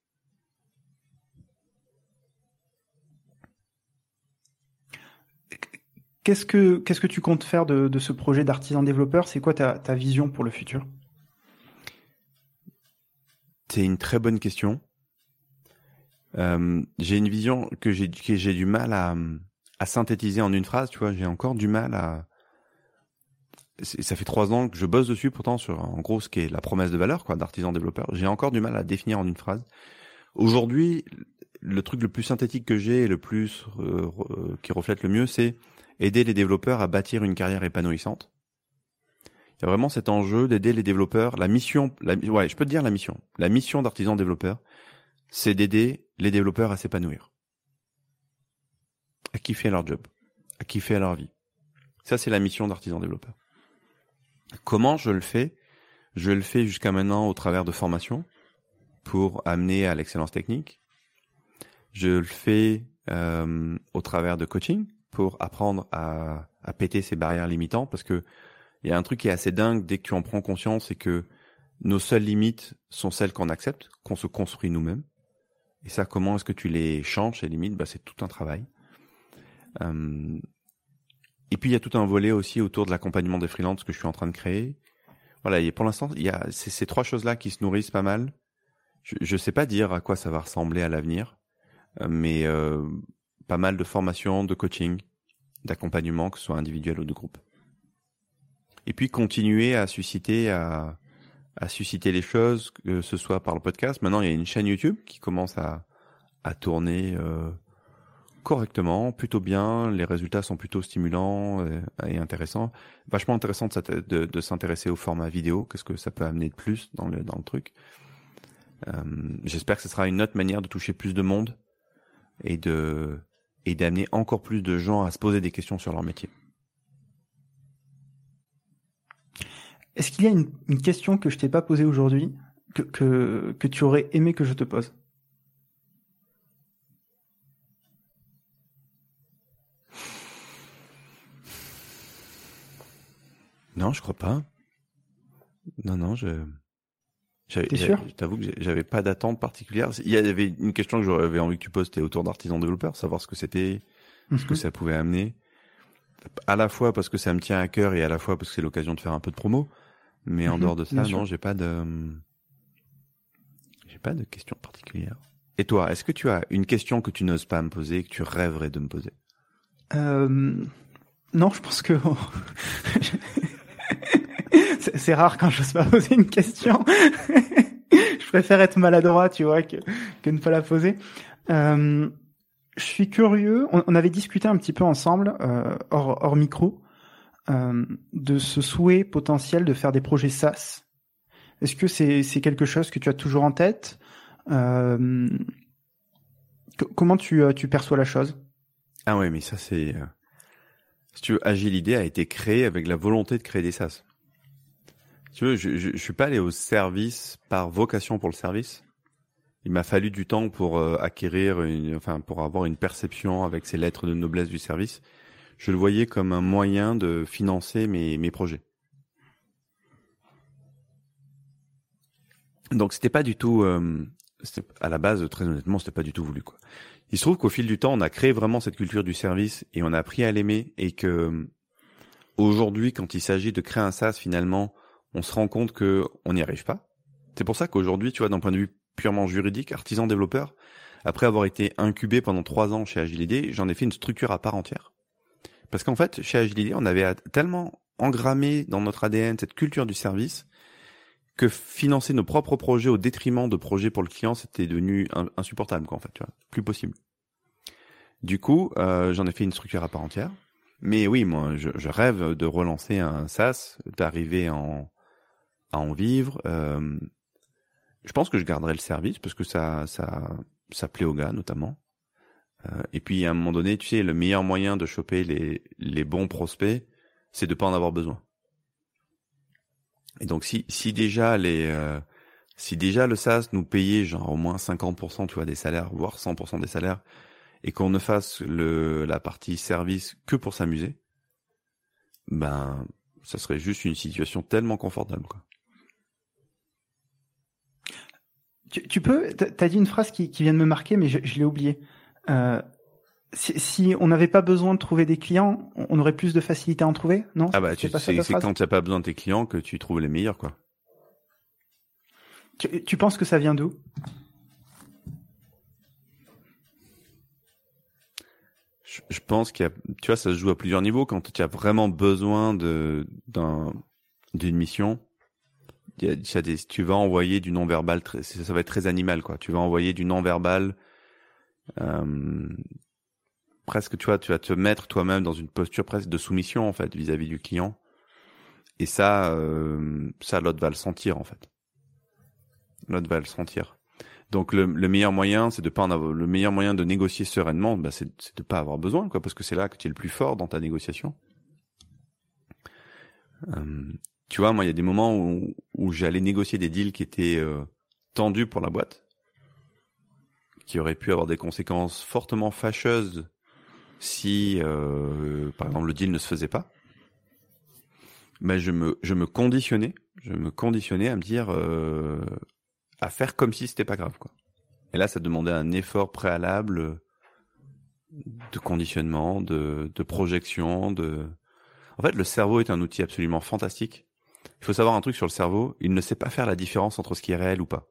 Qu'est-ce que qu'est-ce que tu comptes faire de, de ce projet d'artisan développeur? C'est quoi ta, ta vision pour le futur? C'est une très bonne question. Euh, j'ai une vision que j'ai que j'ai du mal à, à synthétiser en une phrase. Tu vois, j'ai encore du mal à. Ça fait trois ans que je bosse dessus, pourtant sur en gros ce qui est la promesse de valeur quoi d'artisan développeur. J'ai encore du mal à définir en une phrase. Aujourd'hui, le truc le plus synthétique que j'ai et le plus euh, qui reflète le mieux, c'est aider les développeurs à bâtir une carrière épanouissante. Il y a vraiment cet enjeu d'aider les développeurs. La mission, la, ouais, je peux te dire la mission. La mission d'artisan développeur, c'est d'aider les développeurs à s'épanouir, à kiffer leur job. à kiffer leur vie. Ça, c'est la mission d'artisan développeur. Comment je le fais? Je le fais jusqu'à maintenant au travers de formations pour amener à l'excellence technique. Je le fais euh, au travers de coaching pour apprendre à, à péter ces barrières limitantes parce que il y a un truc qui est assez dingue dès que tu en prends conscience, c'est que nos seules limites sont celles qu'on accepte, qu'on se construit nous-mêmes. Et ça, comment est-ce que tu les changes, ces limites? Bah, C'est tout un travail. Euh, et puis, il y a tout un volet aussi autour de l'accompagnement des freelances que je suis en train de créer. Voilà, et pour l'instant, il y a ces trois choses-là qui se nourrissent pas mal. Je ne sais pas dire à quoi ça va ressembler à l'avenir, euh, mais euh, pas mal de formation, de coaching, d'accompagnement, que ce soit individuel ou de groupe. Et puis continuer à susciter, à, à susciter les choses, que ce soit par le podcast. Maintenant, il y a une chaîne YouTube qui commence à, à tourner euh, correctement, plutôt bien. Les résultats sont plutôt stimulants et, et intéressants. Vachement intéressant de s'intéresser au format vidéo. Qu'est-ce que ça peut amener de plus dans le, dans le truc. Euh, J'espère que ce sera une autre manière de toucher plus de monde et de et d'amener encore plus de gens à se poser des questions sur leur métier. Est-ce qu'il y a une, une, question que je t'ai pas posée aujourd'hui que, que, que tu aurais aimé que je te pose? Non, je crois pas. Non, non, je. T'es sûr? Je t'avoue que j'avais pas d'attente particulière. Il y avait une question que j'avais envie que tu poses, c'était autour d'artisans développeurs, savoir ce que c'était, mm -hmm. ce que mhm. ça pouvait amener. À la fois parce que ça me tient à cœur et à la fois parce que c'est l'occasion de faire un peu de promo. Mais en mm -hmm, dehors de ça, non, j'ai pas de, j'ai pas de question particulière. Et toi, est-ce que tu as une question que tu n'oses pas me poser, que tu rêverais de me poser? Euh... Non, je pense que (laughs) c'est rare quand j'ose pas poser une question. (laughs) je préfère être maladroit, tu vois, que, que ne pas la poser. Euh, je suis curieux. On, avait discuté un petit peu ensemble, euh, hors, micro, euh, de ce souhait potentiel de faire des projets SaaS. Est-ce que c'est quelque chose que tu as toujours en tête? Comment tu, perçois la chose? Ah ouais, mais ça c'est... Si tu veux, Agilité a été créé avec la volonté de créer des SaaS. Tu veux, je, je, je, suis pas allé au service par vocation pour le service. Il m'a fallu du temps pour euh, acquérir, une, enfin pour avoir une perception avec ces lettres de noblesse du service. Je le voyais comme un moyen de financer mes, mes projets. Donc c'était pas du tout, euh, à la base très honnêtement, c'était pas du tout voulu quoi. Il se trouve qu'au fil du temps, on a créé vraiment cette culture du service et on a appris à l'aimer et que aujourd'hui, quand il s'agit de créer un SaaS, finalement, on se rend compte que on n'y arrive pas. C'est pour ça qu'aujourd'hui, tu vois, d'un point de vue purement juridique, artisan développeur, après avoir été incubé pendant trois ans chez Agilité, j'en ai fait une structure à part entière. Parce qu'en fait, chez Agilité, on avait tellement engrammé dans notre ADN cette culture du service que financer nos propres projets au détriment de projets pour le client, c'était devenu insupportable, quoi, en fait, tu vois, plus possible. Du coup, euh, j'en ai fait une structure à part entière. Mais oui, moi, je, je rêve de relancer un SaaS, d'arriver en, à en vivre. Euh, je pense que je garderai le service parce que ça, ça, ça plaît aux gars notamment. Euh, et puis à un moment donné, tu sais, le meilleur moyen de choper les, les bons prospects, c'est de pas en avoir besoin. Et donc si, si déjà les, euh, si déjà le SaaS nous payait genre au moins 50% tu vois des salaires, voire 100% des salaires, et qu'on ne fasse le la partie service que pour s'amuser, ben ça serait juste une situation tellement confortable quoi. Tu, tu peux, t'as dit une phrase qui, qui, vient de me marquer, mais je, je l'ai oublié. Euh, si, si, on n'avait pas besoin de trouver des clients, on aurait plus de facilité à en trouver, non? Ah bah, c'est quand tu n'as pas besoin de tes clients que tu trouves les meilleurs, quoi. Tu, tu penses que ça vient d'où? Je, je, pense qu'il y a, tu vois, ça se joue à plusieurs niveaux. Quand tu as vraiment besoin de d'un d'une mission, tu vas envoyer du non-verbal, ça va être très animal, quoi. Tu vas envoyer du non-verbal, euh, presque, tu vois, tu vas te mettre toi-même dans une posture presque de soumission, en fait, vis-à-vis du client. Et ça, euh, ça, l'autre va le sentir, en fait. L'autre va le sentir. Donc le, le meilleur moyen, c'est de pas en avoir, le meilleur moyen de négocier sereinement, bah, c'est de pas avoir besoin, quoi, parce que c'est là que tu es le plus fort dans ta négociation. Euh, tu vois, moi, il y a des moments où, où j'allais négocier des deals qui étaient euh, tendus pour la boîte, qui auraient pu avoir des conséquences fortement fâcheuses si, euh, par exemple, le deal ne se faisait pas. Mais je me, je me conditionnais, je me conditionnais à me dire, euh, à faire comme si c'était pas grave, quoi. Et là, ça demandait un effort préalable de conditionnement, de, de projection, de. En fait, le cerveau est un outil absolument fantastique. Il faut savoir un truc sur le cerveau, il ne sait pas faire la différence entre ce qui est réel ou pas.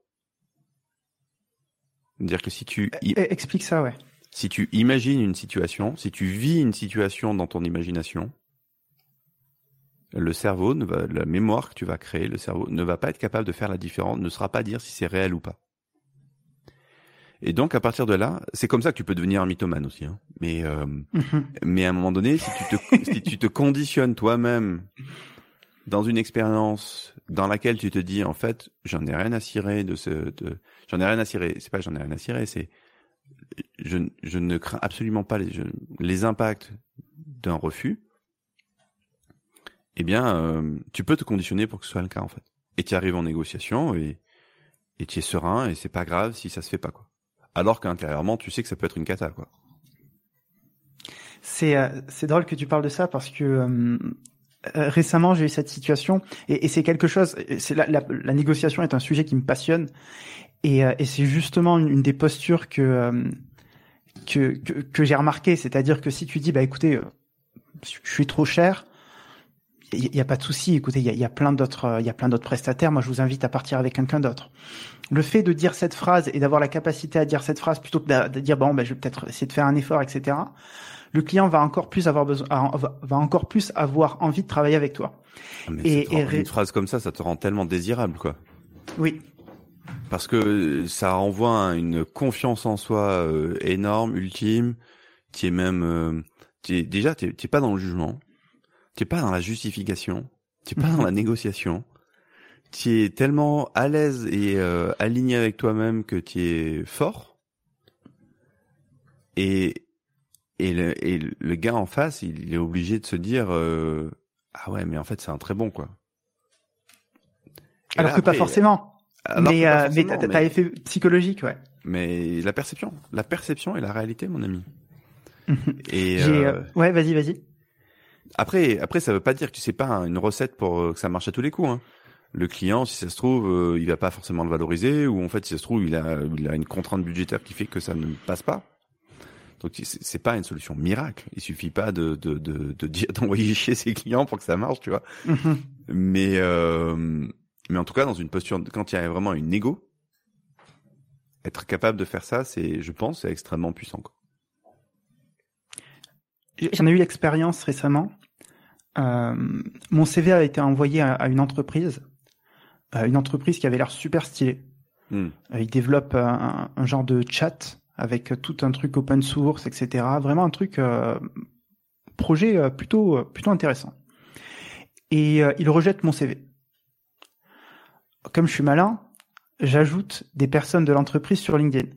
C'est-à-dire que si tu eh, eh, explique ça, ouais. Si tu imagines une situation, si tu vis une situation dans ton imagination, le cerveau, ne va, la mémoire que tu vas créer, le cerveau ne va pas être capable de faire la différence, ne sera pas dire si c'est réel ou pas. Et donc à partir de là, c'est comme ça que tu peux devenir un mythomane aussi. Hein. Mais euh, mm-hmm. mais à un moment donné, si tu te si tu te conditionnes toi-même dans une expérience dans laquelle tu te dis en fait j'en ai rien à cirer de ce de, j'en ai rien à cirer c'est pas j'en ai rien à cirer c'est je, je ne crains absolument pas les, les impacts d'un refus eh bien, euh, tu peux te conditionner pour que ce soit le cas en fait. Et tu arrives en négociation et et tu es serein et c'est pas grave si ça se fait pas quoi. Alors qu'intérieurement, tu sais que ça peut être une cata quoi. C'est euh, c'est drôle que tu parles de ça parce que euh, récemment j'ai eu cette situation et, et c'est quelque chose. C'est la, la, la, négociation est un sujet qui me passionne et, et c'est justement une, des postures que que, que, que j'ai remarqué, c'est-à-dire que si tu dis bah écoutez, je suis trop cher, il n'y a pas de souci. Écoutez, il y a, y a, plein d'autres, il y a plein d'autres prestataires. Moi, je vous invite à partir avec quelqu'un d'autre. Le fait de dire cette phrase et d'avoir la capacité à dire cette phrase plutôt que de dire bon, ben, je vais peut-être essayer de faire un effort, etc. Le client va encore plus avoir besoin, va encore plus avoir envie de travailler avec toi. Ah, mais et, et une phrase comme ça, ça te rend tellement désirable, quoi. Oui. Parce que ça renvoie une confiance en soi euh, énorme, ultime, qui est même, euh, qui est, déjà, tu n'es pas dans le jugement tu pas dans la justification, tu pas dans la (laughs) négociation. Tu es tellement à l'aise et euh, aligné avec toi-même que tu es fort. Et et le, et le gars en face, il est obligé de se dire euh, ah ouais, mais en fait c'est un très bon quoi. Alors que pas forcément. mais euh, mais t'as effet psychologique, ouais. Mais la perception, la perception et la réalité, mon ami. (laughs) et euh... ouais, vas-y, vas-y. Après, après, ça veut pas dire que tu sais pas une recette pour euh, que ça marche à tous les coups. Hein. Le client, si ça se trouve, euh, il va pas forcément le valoriser, ou en fait, si ça se trouve, il a, il a une contrainte budgétaire qui fait que ça ne passe pas. Donc c'est pas une solution miracle. Il suffit pas de de de, de dire (laughs) d'envoyer chez ses clients pour que ça marche, tu vois. Mm-hmm. Mais euh, mais en tout cas, dans une posture, quand il y a vraiment une égo, être capable de faire ça, c'est, je pense, c'est extrêmement puissant. Quoi. J'en ai eu l'expérience récemment. Euh, mon CV a été envoyé à, une entreprise, à une entreprise qui avait l'air super stylée. Hmm. Euh, ils développent un, un, genre de chat avec tout un truc open source, etc. Vraiment un truc euh, projet euh, plutôt plutôt intéressant. Et euh, ils rejettent mon CV. Comme je suis malin, j'ajoute des personnes de l'entreprise sur LinkedIn.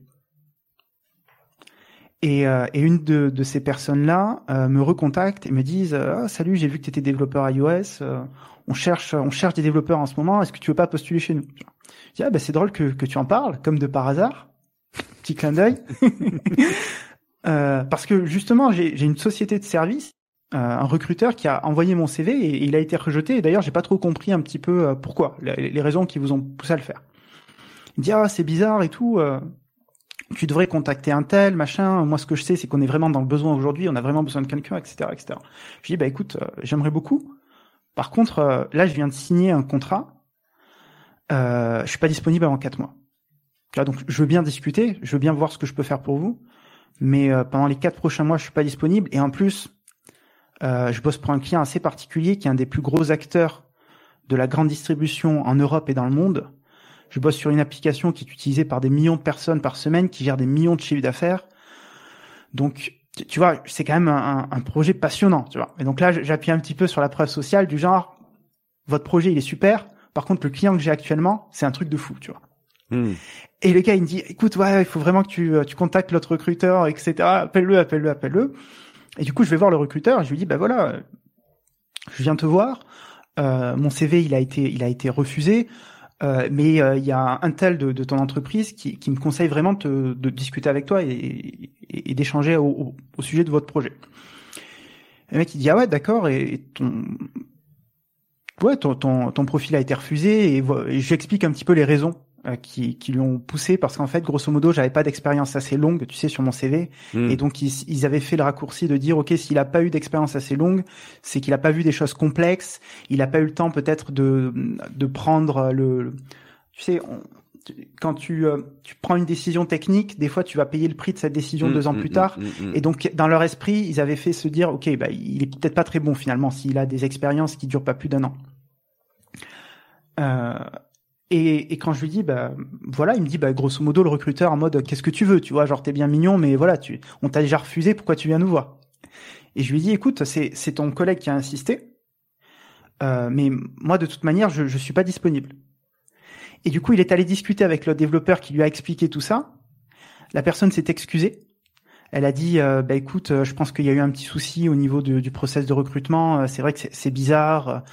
Et, euh, et, une de, de ces personnes-là euh, me recontacte et me disent ah, salut j'ai vu que tu étais développeur iOS euh, on cherche on cherche des développeurs en ce moment est-ce que tu veux pas postuler chez nous? Je dis ah bah c'est drôle que, que tu en parles comme de par hasard petit clin d'œil (laughs) parce que justement j'ai une société de service un recruteur qui a envoyé mon CV et, il a été rejeté et d'ailleurs j'ai pas trop compris un petit peu pourquoi les, les, raisons qui vous ont poussé à le faire il me dit ah c'est bizarre et tout tu devrais contacter un tel, machin. Moi, ce que je sais, c'est qu'on est vraiment dans le besoin aujourd'hui. On a vraiment besoin de quelqu'un, etc., etc. Je dis, bah écoute, euh, j'aimerais beaucoup. Par contre, euh, là, je viens de signer un contrat. Euh, je suis pas disponible avant quatre mois. Donc, je veux bien discuter, je veux bien voir ce que je peux faire pour vous, mais euh, pendant les quatre prochains mois, je suis pas disponible. Et en plus, je bosse pour un client assez particulier qui est un des plus gros acteurs de la grande distribution en Europe et dans le monde. Je bosse sur une application qui est utilisée par des millions de personnes par semaine, qui gère des millions de chiffres d'affaires. Donc, tu vois, c'est quand même un, un, projet passionnant, tu vois. Et donc là, j'appuie un petit peu sur la preuve sociale du genre, votre projet, il est super. Par contre, le client que j'ai actuellement, c'est un truc de fou, tu vois. Hmm. Et le gars, il me dit, écoute, ouais, il faut vraiment que tu, tu contactes l'autre recruteur, etc. Appelle-le, appelle-le, appelle-le. Et du coup, je vais voir le recruteur je lui dis, bah voilà, je viens te voir. Euh, mon CV, il a été, il a été refusé. Euh, mais euh, il y a un tel de, de ton entreprise qui, qui, me conseille vraiment de, de discuter avec toi et, et, d'échanger au, au, sujet de votre projet. Le mec il dit ah ouais d'accord et, ton ouais ton, ton, ton profil a été refusé et, et j'explique un petit peu les raisons euh, qui, qui lui ont poussé parce qu'en fait, grosso modo, j'avais pas d'expérience assez longue, tu sais, sur mon CV, hmm. et donc ils, ils, avaient fait le raccourci de dire, ok, s'il a pas eu d'expérience assez longue, c'est qu'il a pas vu des choses complexes, il a pas eu le temps peut-être de de prendre le, tu sais, quand tu, euh, tu prends une décision technique, des fois tu vas payer le prix de cette décision hmm, deux ans hmm, plus tard. et donc dans leur esprit, ils avaient fait se dire, ok, bah il est peut-être pas très bon finalement s'il a des expériences qui durent pas plus d'un an. Euh, et, et, quand je lui dis, bah voilà, il me dit, bah grosso modo, le recruteur en mode, qu'est-ce que tu veux, tu vois, genre t'es bien mignon, mais voilà, tu, on t'a déjà refusé, pourquoi tu viens nous voir? Et je lui dis, écoute, c'est c'est ton collègue qui a insisté, euh, mais moi de toute manière, je je suis pas disponible. Et du coup, il est allé discuter avec le développeur qui lui a expliqué tout ça. La personne s'est excusée. Elle a dit, euh, bah écoute, euh, je pense qu'il y a eu un petit souci au niveau du process de recrutement. Euh, c'est vrai que c'est bizarre.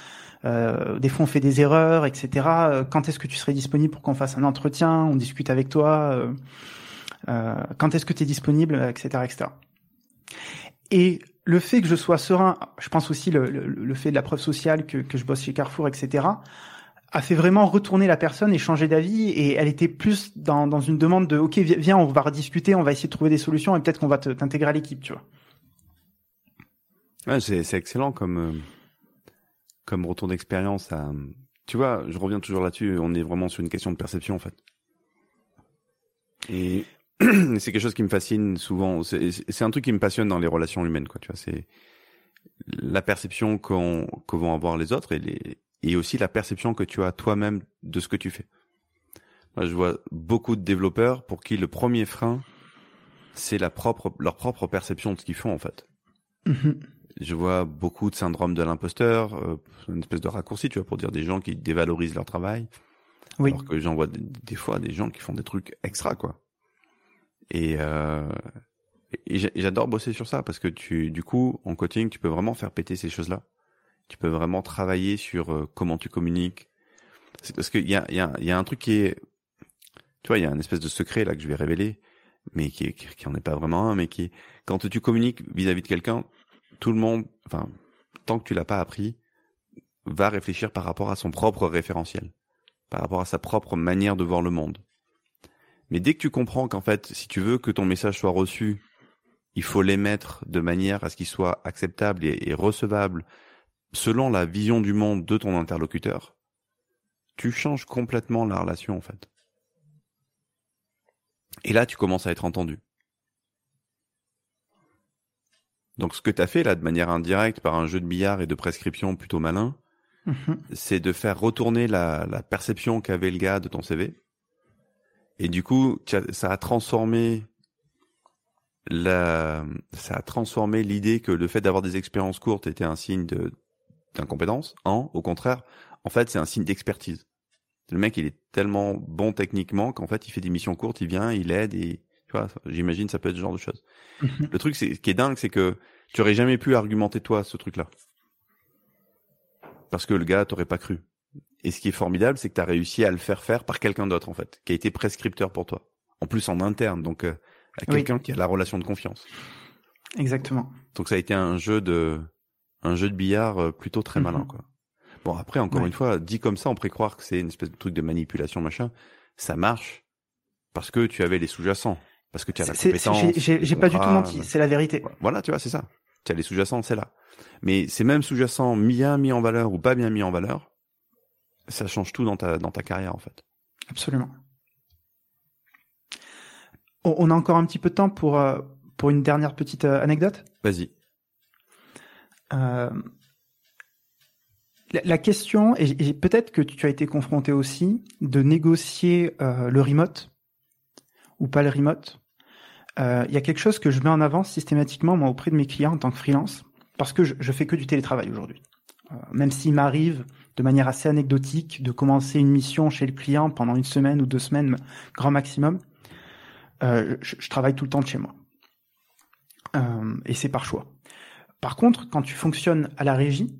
Euh, des fois, on fait des erreurs, etc. Euh, quand est-ce que tu serais disponible pour qu'on fasse un entretien On discute avec toi. Euh, quand est-ce que tu es disponible, etc., etc. Et le fait que je sois serein, je pense aussi le, le, fait de la preuve sociale que, que je bosse chez Carrefour, etc., a fait vraiment retourner la personne et changer d'avis. Et elle était plus dans, dans une demande de OK, viens, on va rediscuter, on va essayer de trouver des solutions et peut-être qu'on va t'intégrer à l'équipe, tu vois. Ouais, c'est excellent comme comme retour d'expérience à, tu vois, je reviens toujours là-dessus, on est vraiment sur une question de perception en fait. Et (clears throat) c'est quelque chose qui me fascine souvent. C'est un truc qui me passionne dans les relations humaines, quoi. Tu vois, c'est la perception qu'on que vont avoir les autres et les et aussi la perception que tu as toi-même de ce que tu fais. Moi, je vois beaucoup de développeurs pour qui le premier frein, c'est la propre leur propre perception de ce qu'ils font en fait. Mm-hmm je vois beaucoup de syndrome de l'imposteur, euh, une espèce de raccourci, tu vois, pour dire des gens qui dévalorisent leur travail. Oui. Alors que j'en vois des, fois des gens qui font des trucs extra, quoi. Et, euh, et j'adore bosser sur ça parce que tu, du coup, en coaching, tu peux vraiment faire péter ces choses-là. Tu peux vraiment travailler sur euh, comment tu communiques. C'est parce qu'il y a, y, a, y a un truc qui est, tu vois, il y a un espèce de secret là que je vais révéler, mais qui, qui, qui en est pas vraiment un, mais qui, quand tu communiques vis-à-vis -vis de quelqu'un, tout le monde, enfin, tant que tu l'as pas appris, va réfléchir par rapport à son propre référentiel, par rapport à sa propre manière de voir le monde. Mais dès que tu comprends qu'en fait, si tu veux que ton message soit reçu, il faut l'émettre de manière à ce qu'il soit acceptable et, recevable selon la vision du monde de ton interlocuteur, tu changes complètement la relation en fait. Et là, tu commences à être entendu. Donc ce que tu as fait là de manière indirecte par un jeu de billard et de prescription plutôt malin, mhm. c'est de faire retourner la, la perception qu'avait le gars de ton CV. Et du coup, ça a transformé la, ça a transformé l'idée que le fait d'avoir des expériences courtes était un signe d'incompétence. En, au contraire, en fait, c'est un signe d'expertise. Le mec, il est tellement bon techniquement qu'en fait, il fait des missions courtes, il vient, il aide et j'imagine ça peut être ce genre de choses. Mhm. Le truc, c'est, ce qui est dingue, c'est que tu aurais jamais pu argumenter toi ce truc-là. Parce que le gars t'aurait pas cru. Et ce qui est formidable, c'est que tu as réussi à le faire faire par quelqu'un d'autre, en fait, qui a été prescripteur pour toi. En plus, en interne, donc euh, à quelqu'un qui a la relation de confiance. Exactement. Donc ça a été un jeu de, un jeu de billard euh, plutôt très malin, mhm. quoi. Bon, après, encore une fois, dit comme ça, on pourrait croire que c'est une espèce de truc de manipulation, machin. Ça marche parce que tu avais les sous-jacents parce que tu as la compétence. J'ai pas du tout menti, c'est la vérité. Voilà, tu vois, c'est ça. Tu as les sous-jacents, c'est là. Mais ces mêmes sous-jacents bien mis en valeur ou pas bien mis en valeur, ça change tout dans ta dans ta carrière en fait. Absolument. On, a encore un petit peu de temps pour euh, pour une dernière petite euh, anecdote? Vas-y. Euh, la, question, et, peut-être que tu as été confronté aussi, de négocier le remote ou pas le remote? euh, il y a quelque chose que je mets en avant systématiquement moi auprès de mes clients en tant que freelance, parce que je, je fais que du télétravail aujourd'hui. Euh, même s'il m'arrive de manière assez anecdotique, de commencer une mission chez le client pendant une semaine ou deux semaines, grand maximum. Euh, je, travaille tout le temps de chez moi. Euh, et c'est par choix. Par contre, quand tu fonctionnes à la régie,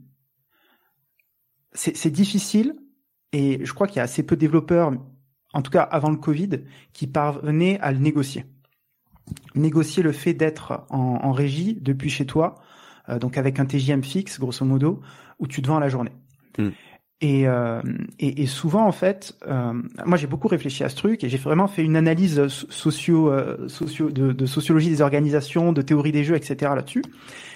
c'est difficile et je crois qu'il y a assez peu de développeurs, en tout cas avant le Covid, qui parvenaient à le négocier. Négocier le fait d'être en, en, régie depuis chez toi, euh, donc avec un TJM fixe, grosso modo, où tu te vends à la journée. Mm. Et, euh, et, et, souvent, en fait, euh, moi j'ai beaucoup réfléchi à ce truc et j'ai vraiment fait une analyse socio, socio de, de, sociologie des organisations, de théorie des jeux, etc. là-dessus.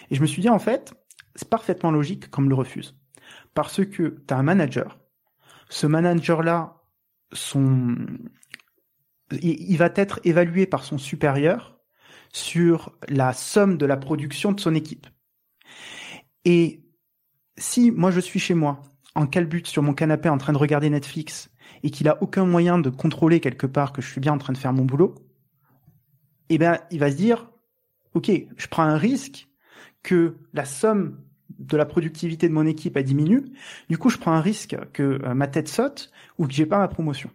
Et je me suis dit, en fait, c'est parfaitement logique comme le refuse. Parce que tu as un manager. Ce manager-là, son... il, va être évalué par son supérieur sur la somme de la production de son équipe. Et si moi je suis chez moi en calbute sur mon canapé en train de regarder Netflix et qu'il a aucun moyen de contrôler quelque part que je suis bien en train de faire mon boulot, eh ben, il va se dire, OK, je prends un risque que la somme de la productivité de mon équipe a diminue. Du coup, je prends un risque que euh, ma tête saute ou que j'ai pas ma promotion.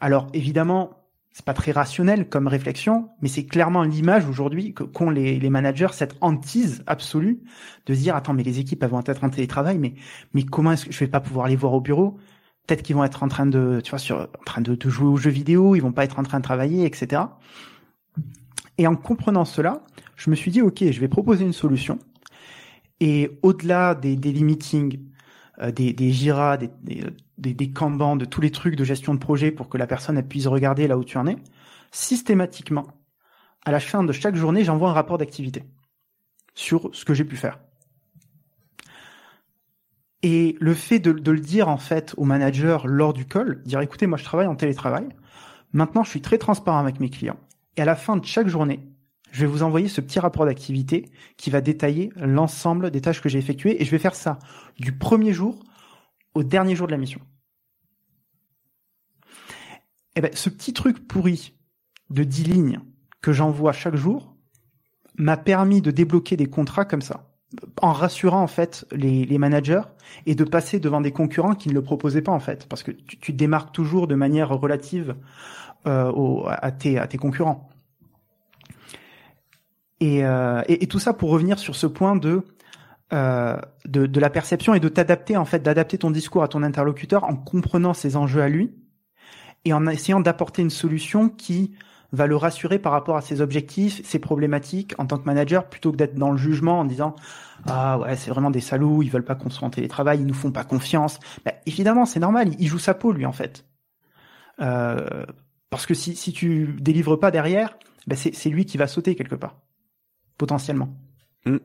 Alors, évidemment, c'est pas très rationnel comme réflexion, mais c'est clairement l'image aujourd'hui qu'ont les, managers, cette hantise absolue de dire attends mais les équipes elles vont être en télétravail, mais mais comment est-ce que je vais pas pouvoir les voir au bureau? Peut-être qu'ils vont être en train de tu vois en train de, de, jouer aux jeux vidéo, ils vont pas être en train de travailler, etc. Et en comprenant cela, je me suis dit ok, je vais proposer une solution. Et au-delà des euh, des, des des, des des, des de tous les trucs de gestion de projet pour que la personne puisse regarder là où tu en es, systématiquement, à la fin de chaque journée, j'envoie un rapport d'activité sur ce que j'ai pu faire. Et le fait de, de, le dire en fait au manager lors du call, dire écoutez, moi je travaille en télétravail, maintenant je suis très transparent avec mes clients. Et à la fin de chaque journée, je vais vous envoyer ce petit rapport d'activité qui va détailler l'ensemble des tâches que j'ai effectuées et je vais faire ça du premier jour au dernier jour de la mission. Eh ben, ce petit truc pourri de 10 lignes que j'envoie chaque jour m'a permis de débloquer des contrats comme ça, en rassurant en fait les, managers et de passer devant des concurrents qui ne le proposaient pas en fait, parce que tu, tu démarques toujours de manière relative euh, à tes concurrents. Et, euh, et, tout ça pour revenir sur ce point de euh, de, de, la perception et de t'adapter en fait, d'adapter ton discours à ton interlocuteur en comprenant ses enjeux à lui et en essayant d'apporter une solution qui va le rassurer par rapport à ses objectifs, ses problématiques en tant que manager, plutôt que d'être dans le jugement en disant ah ouais c'est vraiment des salauds, ils veulent pas qu'on soit en télétravail, ils nous font pas confiance. Bah, évidemment c'est normal, il joue sa peau lui en fait. Euh, parce que si, si tu délivres pas derrière, bah, c'est lui qui va sauter quelque part, potentiellement. Mm.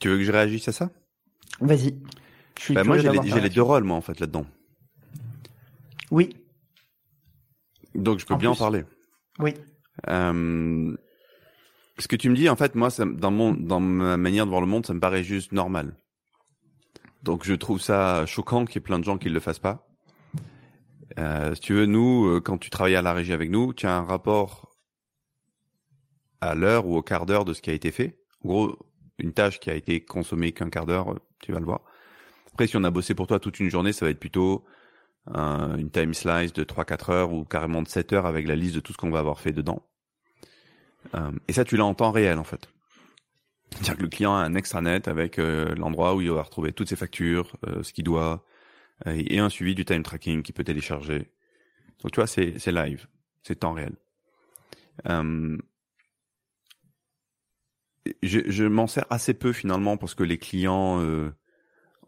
Tu veux que je réagisse à ça? Vas-y. Bah moi, j'ai les, les, deux rôles, moi, en fait, là-dedans. Oui. Donc, je peux bien en parler. Oui. Euh, ce que tu me dis, en fait, moi, ça, dans mon, dans ma manière de voir le monde, ça me paraît juste normal. Donc, je trouve ça choquant qu'il y ait plein de gens qui ne le fassent pas. Euh, si tu veux, nous, euh, quand tu travailles à la régie avec nous, tu as un rapport à l'heure ou au quart d'heure de ce qui a été fait. En gros, une tâche qui a été consommée qu'un quart d'heure, tu vas le voir. Après, si on a bossé pour toi toute une journée, ça va être plutôt euh, une time slice de 3-4 heures ou carrément de 7 heures avec la liste de tout ce qu'on va avoir fait dedans. Euh, et ça, tu l'as en temps réel, en fait. C'est-à-dire que le client a un extranet avec euh, l'endroit où il va retrouver toutes ses factures, euh, ce qu'il doit, et un suivi du time tracking qu'il peut télécharger. Donc, tu vois, c'est live, c'est temps réel. Je, je m'en sers assez peu finalement parce que les clients, euh,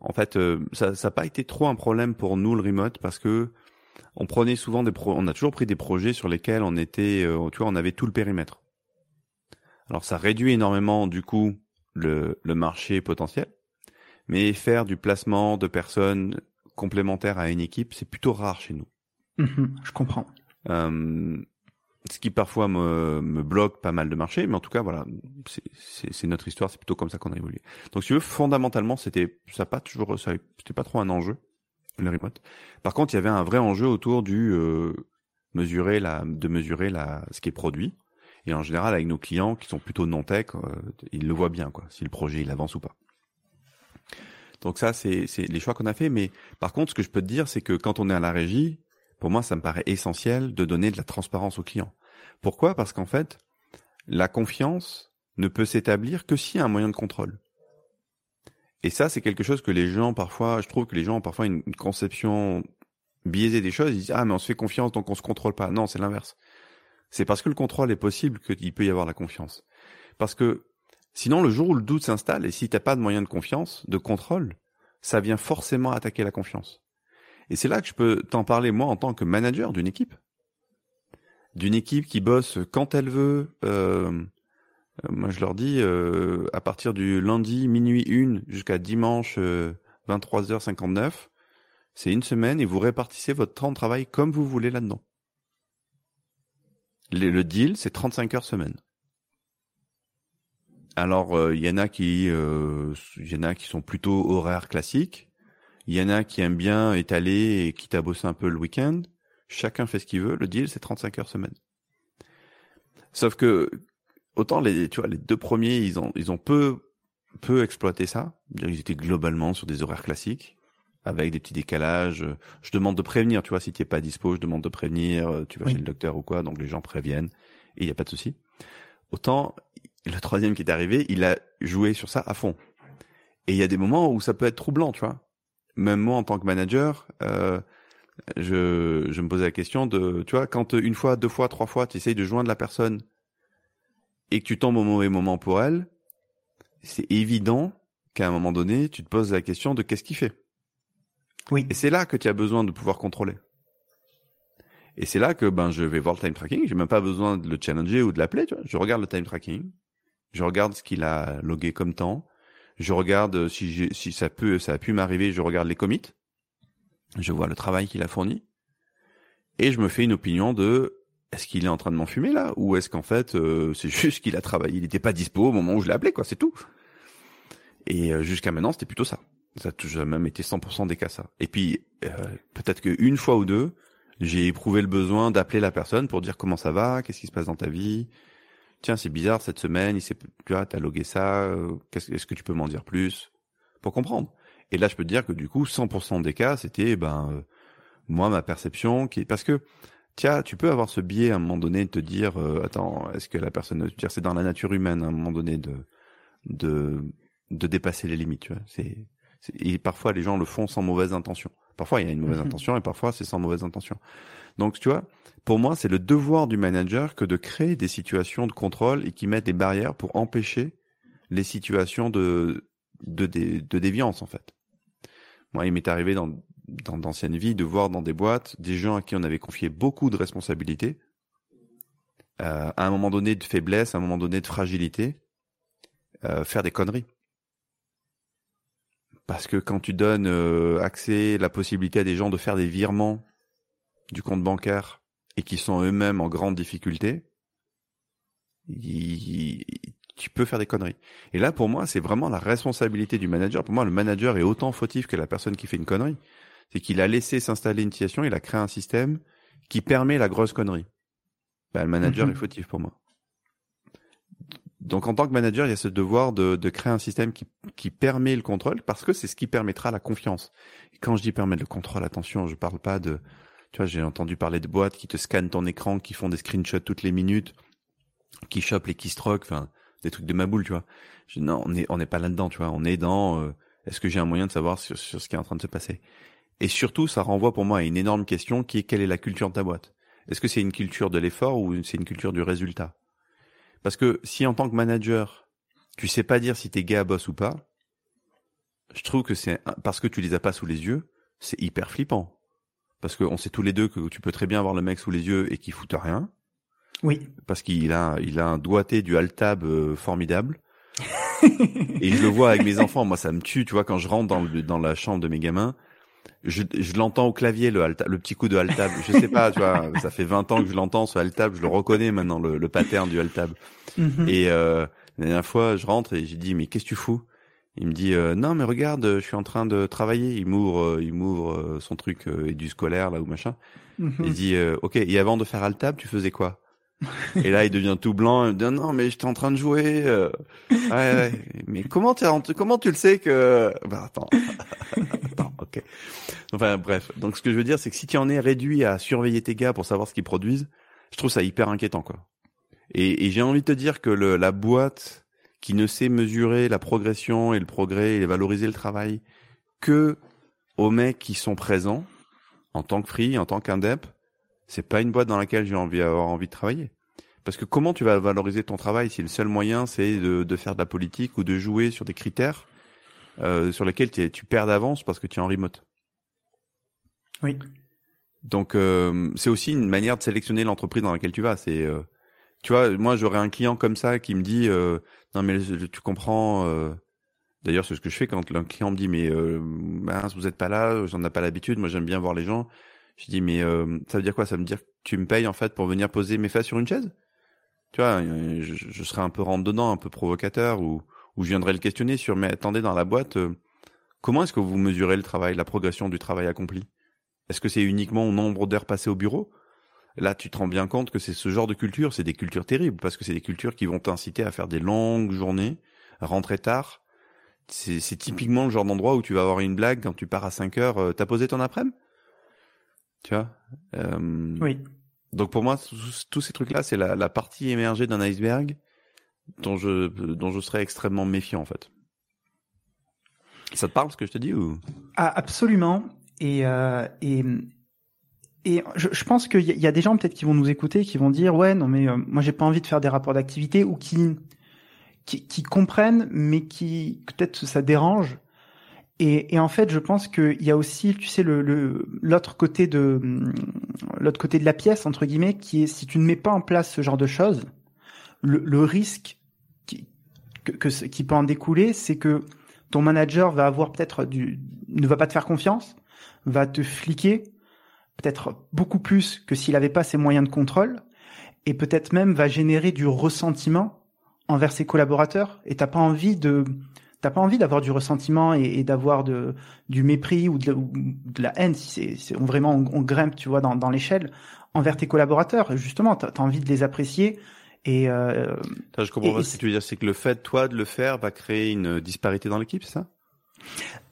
en fait, euh, ça n'a pas été trop un problème pour nous le remote parce que on prenait souvent des pro on a toujours pris des projets sur lesquels on était, euh, tu vois, on avait tout le périmètre. Alors ça réduit énormément du coup le, le marché potentiel, mais faire du placement de personnes complémentaires à une équipe, c'est plutôt rare chez nous. Mmh je comprends. Euh, ce qui parfois me, me bloque pas mal de marchés, mais en tout cas voilà, c'est notre histoire, c'est plutôt comme ça qu'on a évolué. Donc si tu veux, fondamentalement, c'était ça pas toujours, c'était pas trop un enjeu le remote. Par contre, il y avait un vrai enjeu autour du euh, mesurer la, de mesurer la, ce qui est produit. Et en général, avec nos clients qui sont plutôt non tech, euh, ils le voient bien quoi, si le projet il avance ou pas. Donc ça, c'est les choix qu'on a fait. Mais par contre, ce que je peux te dire, c'est que quand on est à la régie, pour moi, ça me paraît essentiel de donner de la transparence au client. Pourquoi? Parce qu'en fait, la confiance ne peut s'établir que s'il y a un moyen de contrôle. Et ça, c'est quelque chose que les gens, parfois, je trouve que les gens ont parfois une, conception biaisée des choses. Ils disent, ah, mais on se fait confiance, donc on se contrôle pas. Non, c'est l'inverse. C'est parce que le contrôle est possible qu'il peut y avoir la confiance. Parce que sinon, le jour où le doute s'installe, et si t'as pas de moyen de confiance, de contrôle, ça vient forcément attaquer la confiance. Et c'est là que je peux t'en parler, moi, en tant que manager d'une équipe. D'une équipe qui bosse quand elle veut, euh, euh, moi, je leur dis, euh, à partir du lundi minuit 1 jusqu'à dimanche 23h59, euh, c'est une semaine et vous répartissez votre temps de travail comme vous voulez là-dedans. Le, deal, c'est 35 heures semaine. Alors, il y en a qui, il y en a qui sont plutôt horaires classiques. Il y en a qui aiment bien étaler et quitte à bosser un peu le week-end. Chacun fait ce qu'il veut. Le deal, c'est 35 heures semaine. Sauf que autant les, tu vois, les deux premiers, ils ont, ils ont peu, peu exploité ça. Ils étaient globalement sur des horaires classiques, avec des petits décalages. Je demande de prévenir, tu vois, si tu n'es pas dispo, je demande de prévenir, tu vas chez le docteur ou quoi, donc les gens préviennent, et il n'y a pas de souci. Autant, le troisième qui est arrivé, il a joué sur ça à fond. Et il y a des moments où ça peut être troublant, tu vois. Même moi, en tant que manager, euh, je, je me posais la question de, tu vois, quand une fois, deux fois, trois fois, tu essayes de joindre la personne et que tu tombes au mauvais moment pour elle, c'est évident qu'à un moment donné, tu te poses la question de qu'est-ce qu'il fait? Oui. Et c'est là que tu as besoin de pouvoir contrôler. Et c'est là que ben je vais voir le time tracking. J'ai même pas besoin de le challenger ou de l'appeler. Tu vois. Je regarde le time tracking. Je regarde ce qu'il a logué comme temps. Je regarde si, si ça peut, ça a pu m'arriver. Je regarde les commits. Je vois le travail qu'il a fourni. Et je me fais une opinion de est-ce qu'il est en train de m'enfumer là? Ou est-ce qu'en fait euh, c'est (laughs) juste qu'il a travaillé, il n'était pas dispo au moment où je l'ai appelé quoi, c'est tout. Et euh, jusqu'à maintenant c'était plutôt ça. Ça a toujours même été 100% des cas ça. Et puis euh, peut-être qu'une fois ou deux, j'ai éprouvé le besoin d'appeler la personne pour dire comment ça va, qu'est-ce qui se passe dans ta vie. Tiens c'est bizarre cette semaine, il s'est, tu vois, t'as logué ça, est-ce que tu peux m'en dire plus pour comprendre? Et là je peux te dire que du coup 100% des cas c'était ben moi ma perception qui parce que tiens, tu peux avoir ce biais à un moment donné de te dire, euh, attends, est-ce que la personne, dire, c'est dans la nature humaine à un moment donné de de de dépasser les limites. Tu vois, c'est et parfois les gens le font sans mauvaise intention. Parfois il y a une mauvaise mhm. intention et parfois c'est sans mauvaise intention. Donc tu vois, pour moi c'est le devoir du manager que de créer des situations de contrôle et qui mettent des barrières pour empêcher les situations de de, de, déviance en fait. Moi, il m'est arrivé dans dans d'anciennes vies de voir dans des boîtes des gens à qui on avait confié beaucoup de responsabilités, euh, à un moment donné de faiblesse, à un moment donné de fragilité, euh, faire des conneries. Parce que quand tu donnes euh, accès, la possibilité à des gens de faire des virements du compte bancaire et qui sont eux-mêmes en grande difficulté, tu peux faire des conneries. Et là, pour moi, c'est vraiment la responsabilité du manager. Pour moi, le manager est autant fautif que la personne qui fait une connerie c'est qu'il a laissé s'installer une situation, il a créé un système qui permet la grosse connerie. Ben, le manager mhm. est fautif pour moi. Donc en tant que manager, il y a ce devoir de, de créer un système qui, qui permet le contrôle parce que c'est ce qui permettra la confiance. Et quand je dis permettre le contrôle, attention, je parle pas de, tu vois, j'ai entendu parler de boîtes qui te scannent ton écran, qui font des screenshots toutes les minutes, qui chopent les keystrokes, enfin des trucs de ma boule, tu vois. Non, on n'est pas là-dedans, tu vois. On est dans, euh, est-ce que j'ai un moyen de savoir sur, ce qui est en train de se passer? Et surtout, ça renvoie pour moi à une énorme question qui est quelle est la culture de ta boîte? Est-ce que c'est une culture de l'effort ou c'est une culture du résultat? Parce que si en tant que manager, tu sais pas dire si tes gars bossent ou pas, je trouve que c'est parce que tu les as pas sous les yeux, c'est hyper flippant. Parce qu'on sait tous les deux que tu peux très bien avoir le mec sous les yeux et qu'il fout rien. Oui. Parce qu'il a, il a un doigté du altab euh, formidable. (laughs) et je le vois avec mes enfants. Moi, ça me tue, tu vois, quand je rentre dans, dans la chambre de mes gamins je, je l'entends au clavier le le petit coup de altab. Je sais pas, tu vois, ça fait 20 ans que je l'entends ce altab, je le reconnais maintenant le, le pattern du altab. Mhm. Et euh, la dernière fois, je rentre et j'ai dit mais qu'est-ce que tu fous? Il me dit euh, non mais regarde, je suis en train de travailler. Il m'ouvre, euh, il m'ouvre euh, son truc et du scolaire là ou machin. Mhm. Il dit ok et avant de faire altab, tu faisais quoi? Et là, il devient tout blanc. Il me dit non, mais j'étais en train de jouer. euh. Ouais, ouais. Mais comment tu comment tu le sais que bah, attends, (laughs) attends, ok. Enfin bref. Donc ce que je veux dire, c'est que si tu en es réduit à surveiller tes gars pour savoir ce qu'ils produisent, je trouve ça hyper inquiétant, quoi. Et, et j'ai envie de te dire que le, la boîte qui ne sait mesurer la progression et le progrès et valoriser le travail que aux mecs qui sont présents en tant que free, en tant qu'indep, c'est pas une boîte dans laquelle j'ai envie avoir envie de travailler. Parce que comment tu vas valoriser ton travail si le seul moyen c'est de, de faire de la politique ou de jouer sur des critères euh, sur lesquels tu, perds d'avance parce que tu es en remote? Oui. Donc euh, c'est aussi une manière de sélectionner l'entreprise dans laquelle tu vas. C'est euh, tu vois, moi j'aurais un client comme ça qui me dit euh, non mais tu comprends. euh, D'ailleurs c'est ce que je fais quand un client me dit mais euh, mince vous êtes pas là, j'en ai pas l'habitude. Moi j'aime bien voir les gens. Je dis mais euh, ça veut dire quoi? Ça veut dire que tu me payes en fait pour venir poser mes fesses sur une chaise? Tu vois, euh, je, je serais un peu rentre dedans, un peu provocateur ou ou je viendrais le questionner sur mais attendez dans la boîte euh, comment est-ce que vous mesurez le travail, la progression du travail accompli? Est-ce que c'est uniquement au nombre d'heures passées au bureau? Là, tu te rends bien compte que c'est ce genre de culture, c'est des cultures terribles parce que c'est des cultures qui vont t'inciter à faire des longues journées, à rentrer tard. C'est typiquement le genre d'endroit où tu vas avoir une blague quand tu pars à 5 heures. euh, T'as posé ton après-midi? Tu vois? Euh, Oui. Donc pour moi, tous, tous ces trucs-là, c'est la, la partie émergée d'un iceberg dont je dont je serais extrêmement méfiant en fait. Ça te parle ce que je te dis ou? Ah, absolument. Et, euh, et, et je, je pense qu'il y, a- des gens peut-être qui vont nous écouter, qui vont dire ouais non mais euh, moi j'ai pas envie de faire des rapports d'activité ou qui, qui qui comprennent mais qui peut-être ça dérange. Et, et en fait je pense qu'il y a aussi tu sais le le- l'autre côté de hum, l'autre côté de la pièce entre guillemets qui est si tu ne mets pas en place ce genre de choses, le, le risque qui que, que qui peut en découler c'est que ton manager va avoir peut-être du ne va pas te faire confiance, va te fliquer peut-être beaucoup plus que s'il avait pas ses moyens de contrôle et peut-être même va générer du ressentiment envers ses collaborateurs. Et t'as pas envie de t'as pas envie d'avoir du ressentiment et, et d'avoir de du mépris ou de, ou de la haine si c'est c'est- on- vraiment on, on grimpe tu vois dans, dans l'échelle envers tes collaborateurs. Justement t'as as envie de les apprécier et euh, Ça, je comprends Et- pas ce que tu veux dire. C'est que le fait, toi, de le faire va créer une disparité dans l'équipe, c'est ça?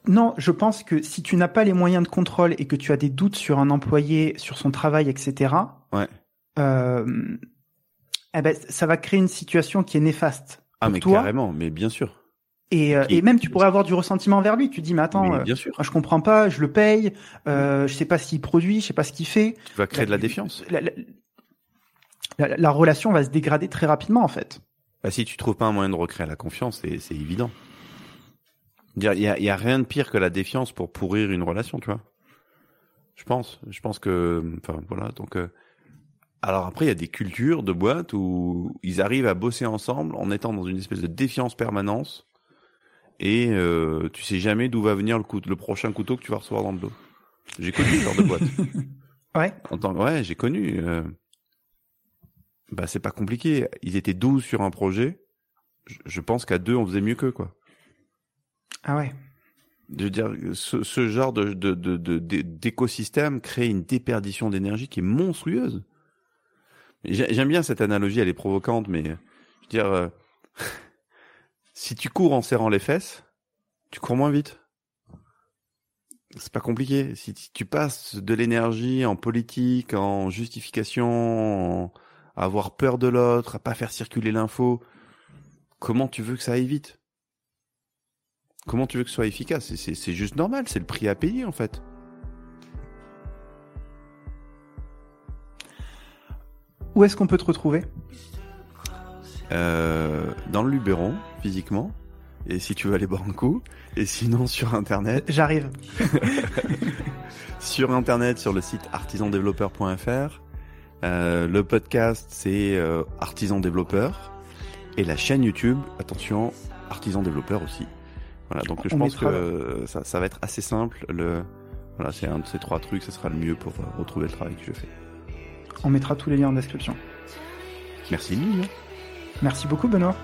Non, je pense que si tu n'as pas les moyens de contrôle et que tu as des doutes sur un employé, sur son travail, etc., Ouais. euh, eh ben, ça va créer une situation qui est néfaste Ah, pour mais toi. carrément, mais bien sûr. Et, euh, et même tu pourrais avoir du ressentiment envers lui. Tu dis, mais attends, mais euh, bien sûr. je comprends pas, je le paye, euh, je sais pas ce qu'il produit, je sais pas ce qu'il fait. Tu vas créer de la défiance. La, la- la- la relation va se dégrader très rapidement, en fait. Bah, si tu trouves pas un moyen de recréer la confiance, c'est évident. Dire, Il y a, y a rien de pire que la défiance pour pourrir une relation, tu vois. Je pense. Je pense que, enfin, voilà. Donc, euh, alors après, il y a des cultures de boîtes où ils arrivent à bosser ensemble en étant dans une espèce de défiance permanente et euh, tu sais jamais d'où va venir le, coup, le prochain couteau que tu vas recevoir dans le dos. J'ai connu ce genre de boîte. (laughs) Ouais. En tant que- ouais, j'ai connu. euh, Bah, c'est pas compliqué. Ils étaient 12 sur un projet. Je, je pense qu'à deux, on faisait mieux qu'eux, quoi. Ah ouais. Je veux dire, ce, genre de, de, de, de- d'é- d'écosystème crée une déperdition d'énergie qui est monstrueuse. J'ai- J'aime bien cette analogie, elle est provocante, mais je veux dire, euh, (laughs) si tu cours en serrant les fesses, tu cours moins vite. C'est pas compliqué. Si tu- passes de l'énergie en politique, en justification, en avoir peur de l'autre, à pas faire circuler l'info, comment tu veux que ça aille vite? Comment tu veux que ce soit efficace? C'est- juste normal, c'est le prix à payer en fait. Où est-ce qu'on peut te retrouver? Euh, dans le Luberon, physiquement, et si tu veux aller boire un coup, et sinon sur internet, J'arrive. (laughs) sur internet sur le site artisandéveloppeur.fr. Euh, le podcast c'est euh, Artisan Développeur et la chaîne YouTube, attention, Artisan Développeur aussi. Voilà, donc je On pense que ça, ça va être assez simple. Le voilà, c'est un de ces trois trucs, ce sera le mieux pour euh, retrouver le travail que je fais. On mettra tous les liens en description. Merci Lily. Merci beaucoup, Benoît.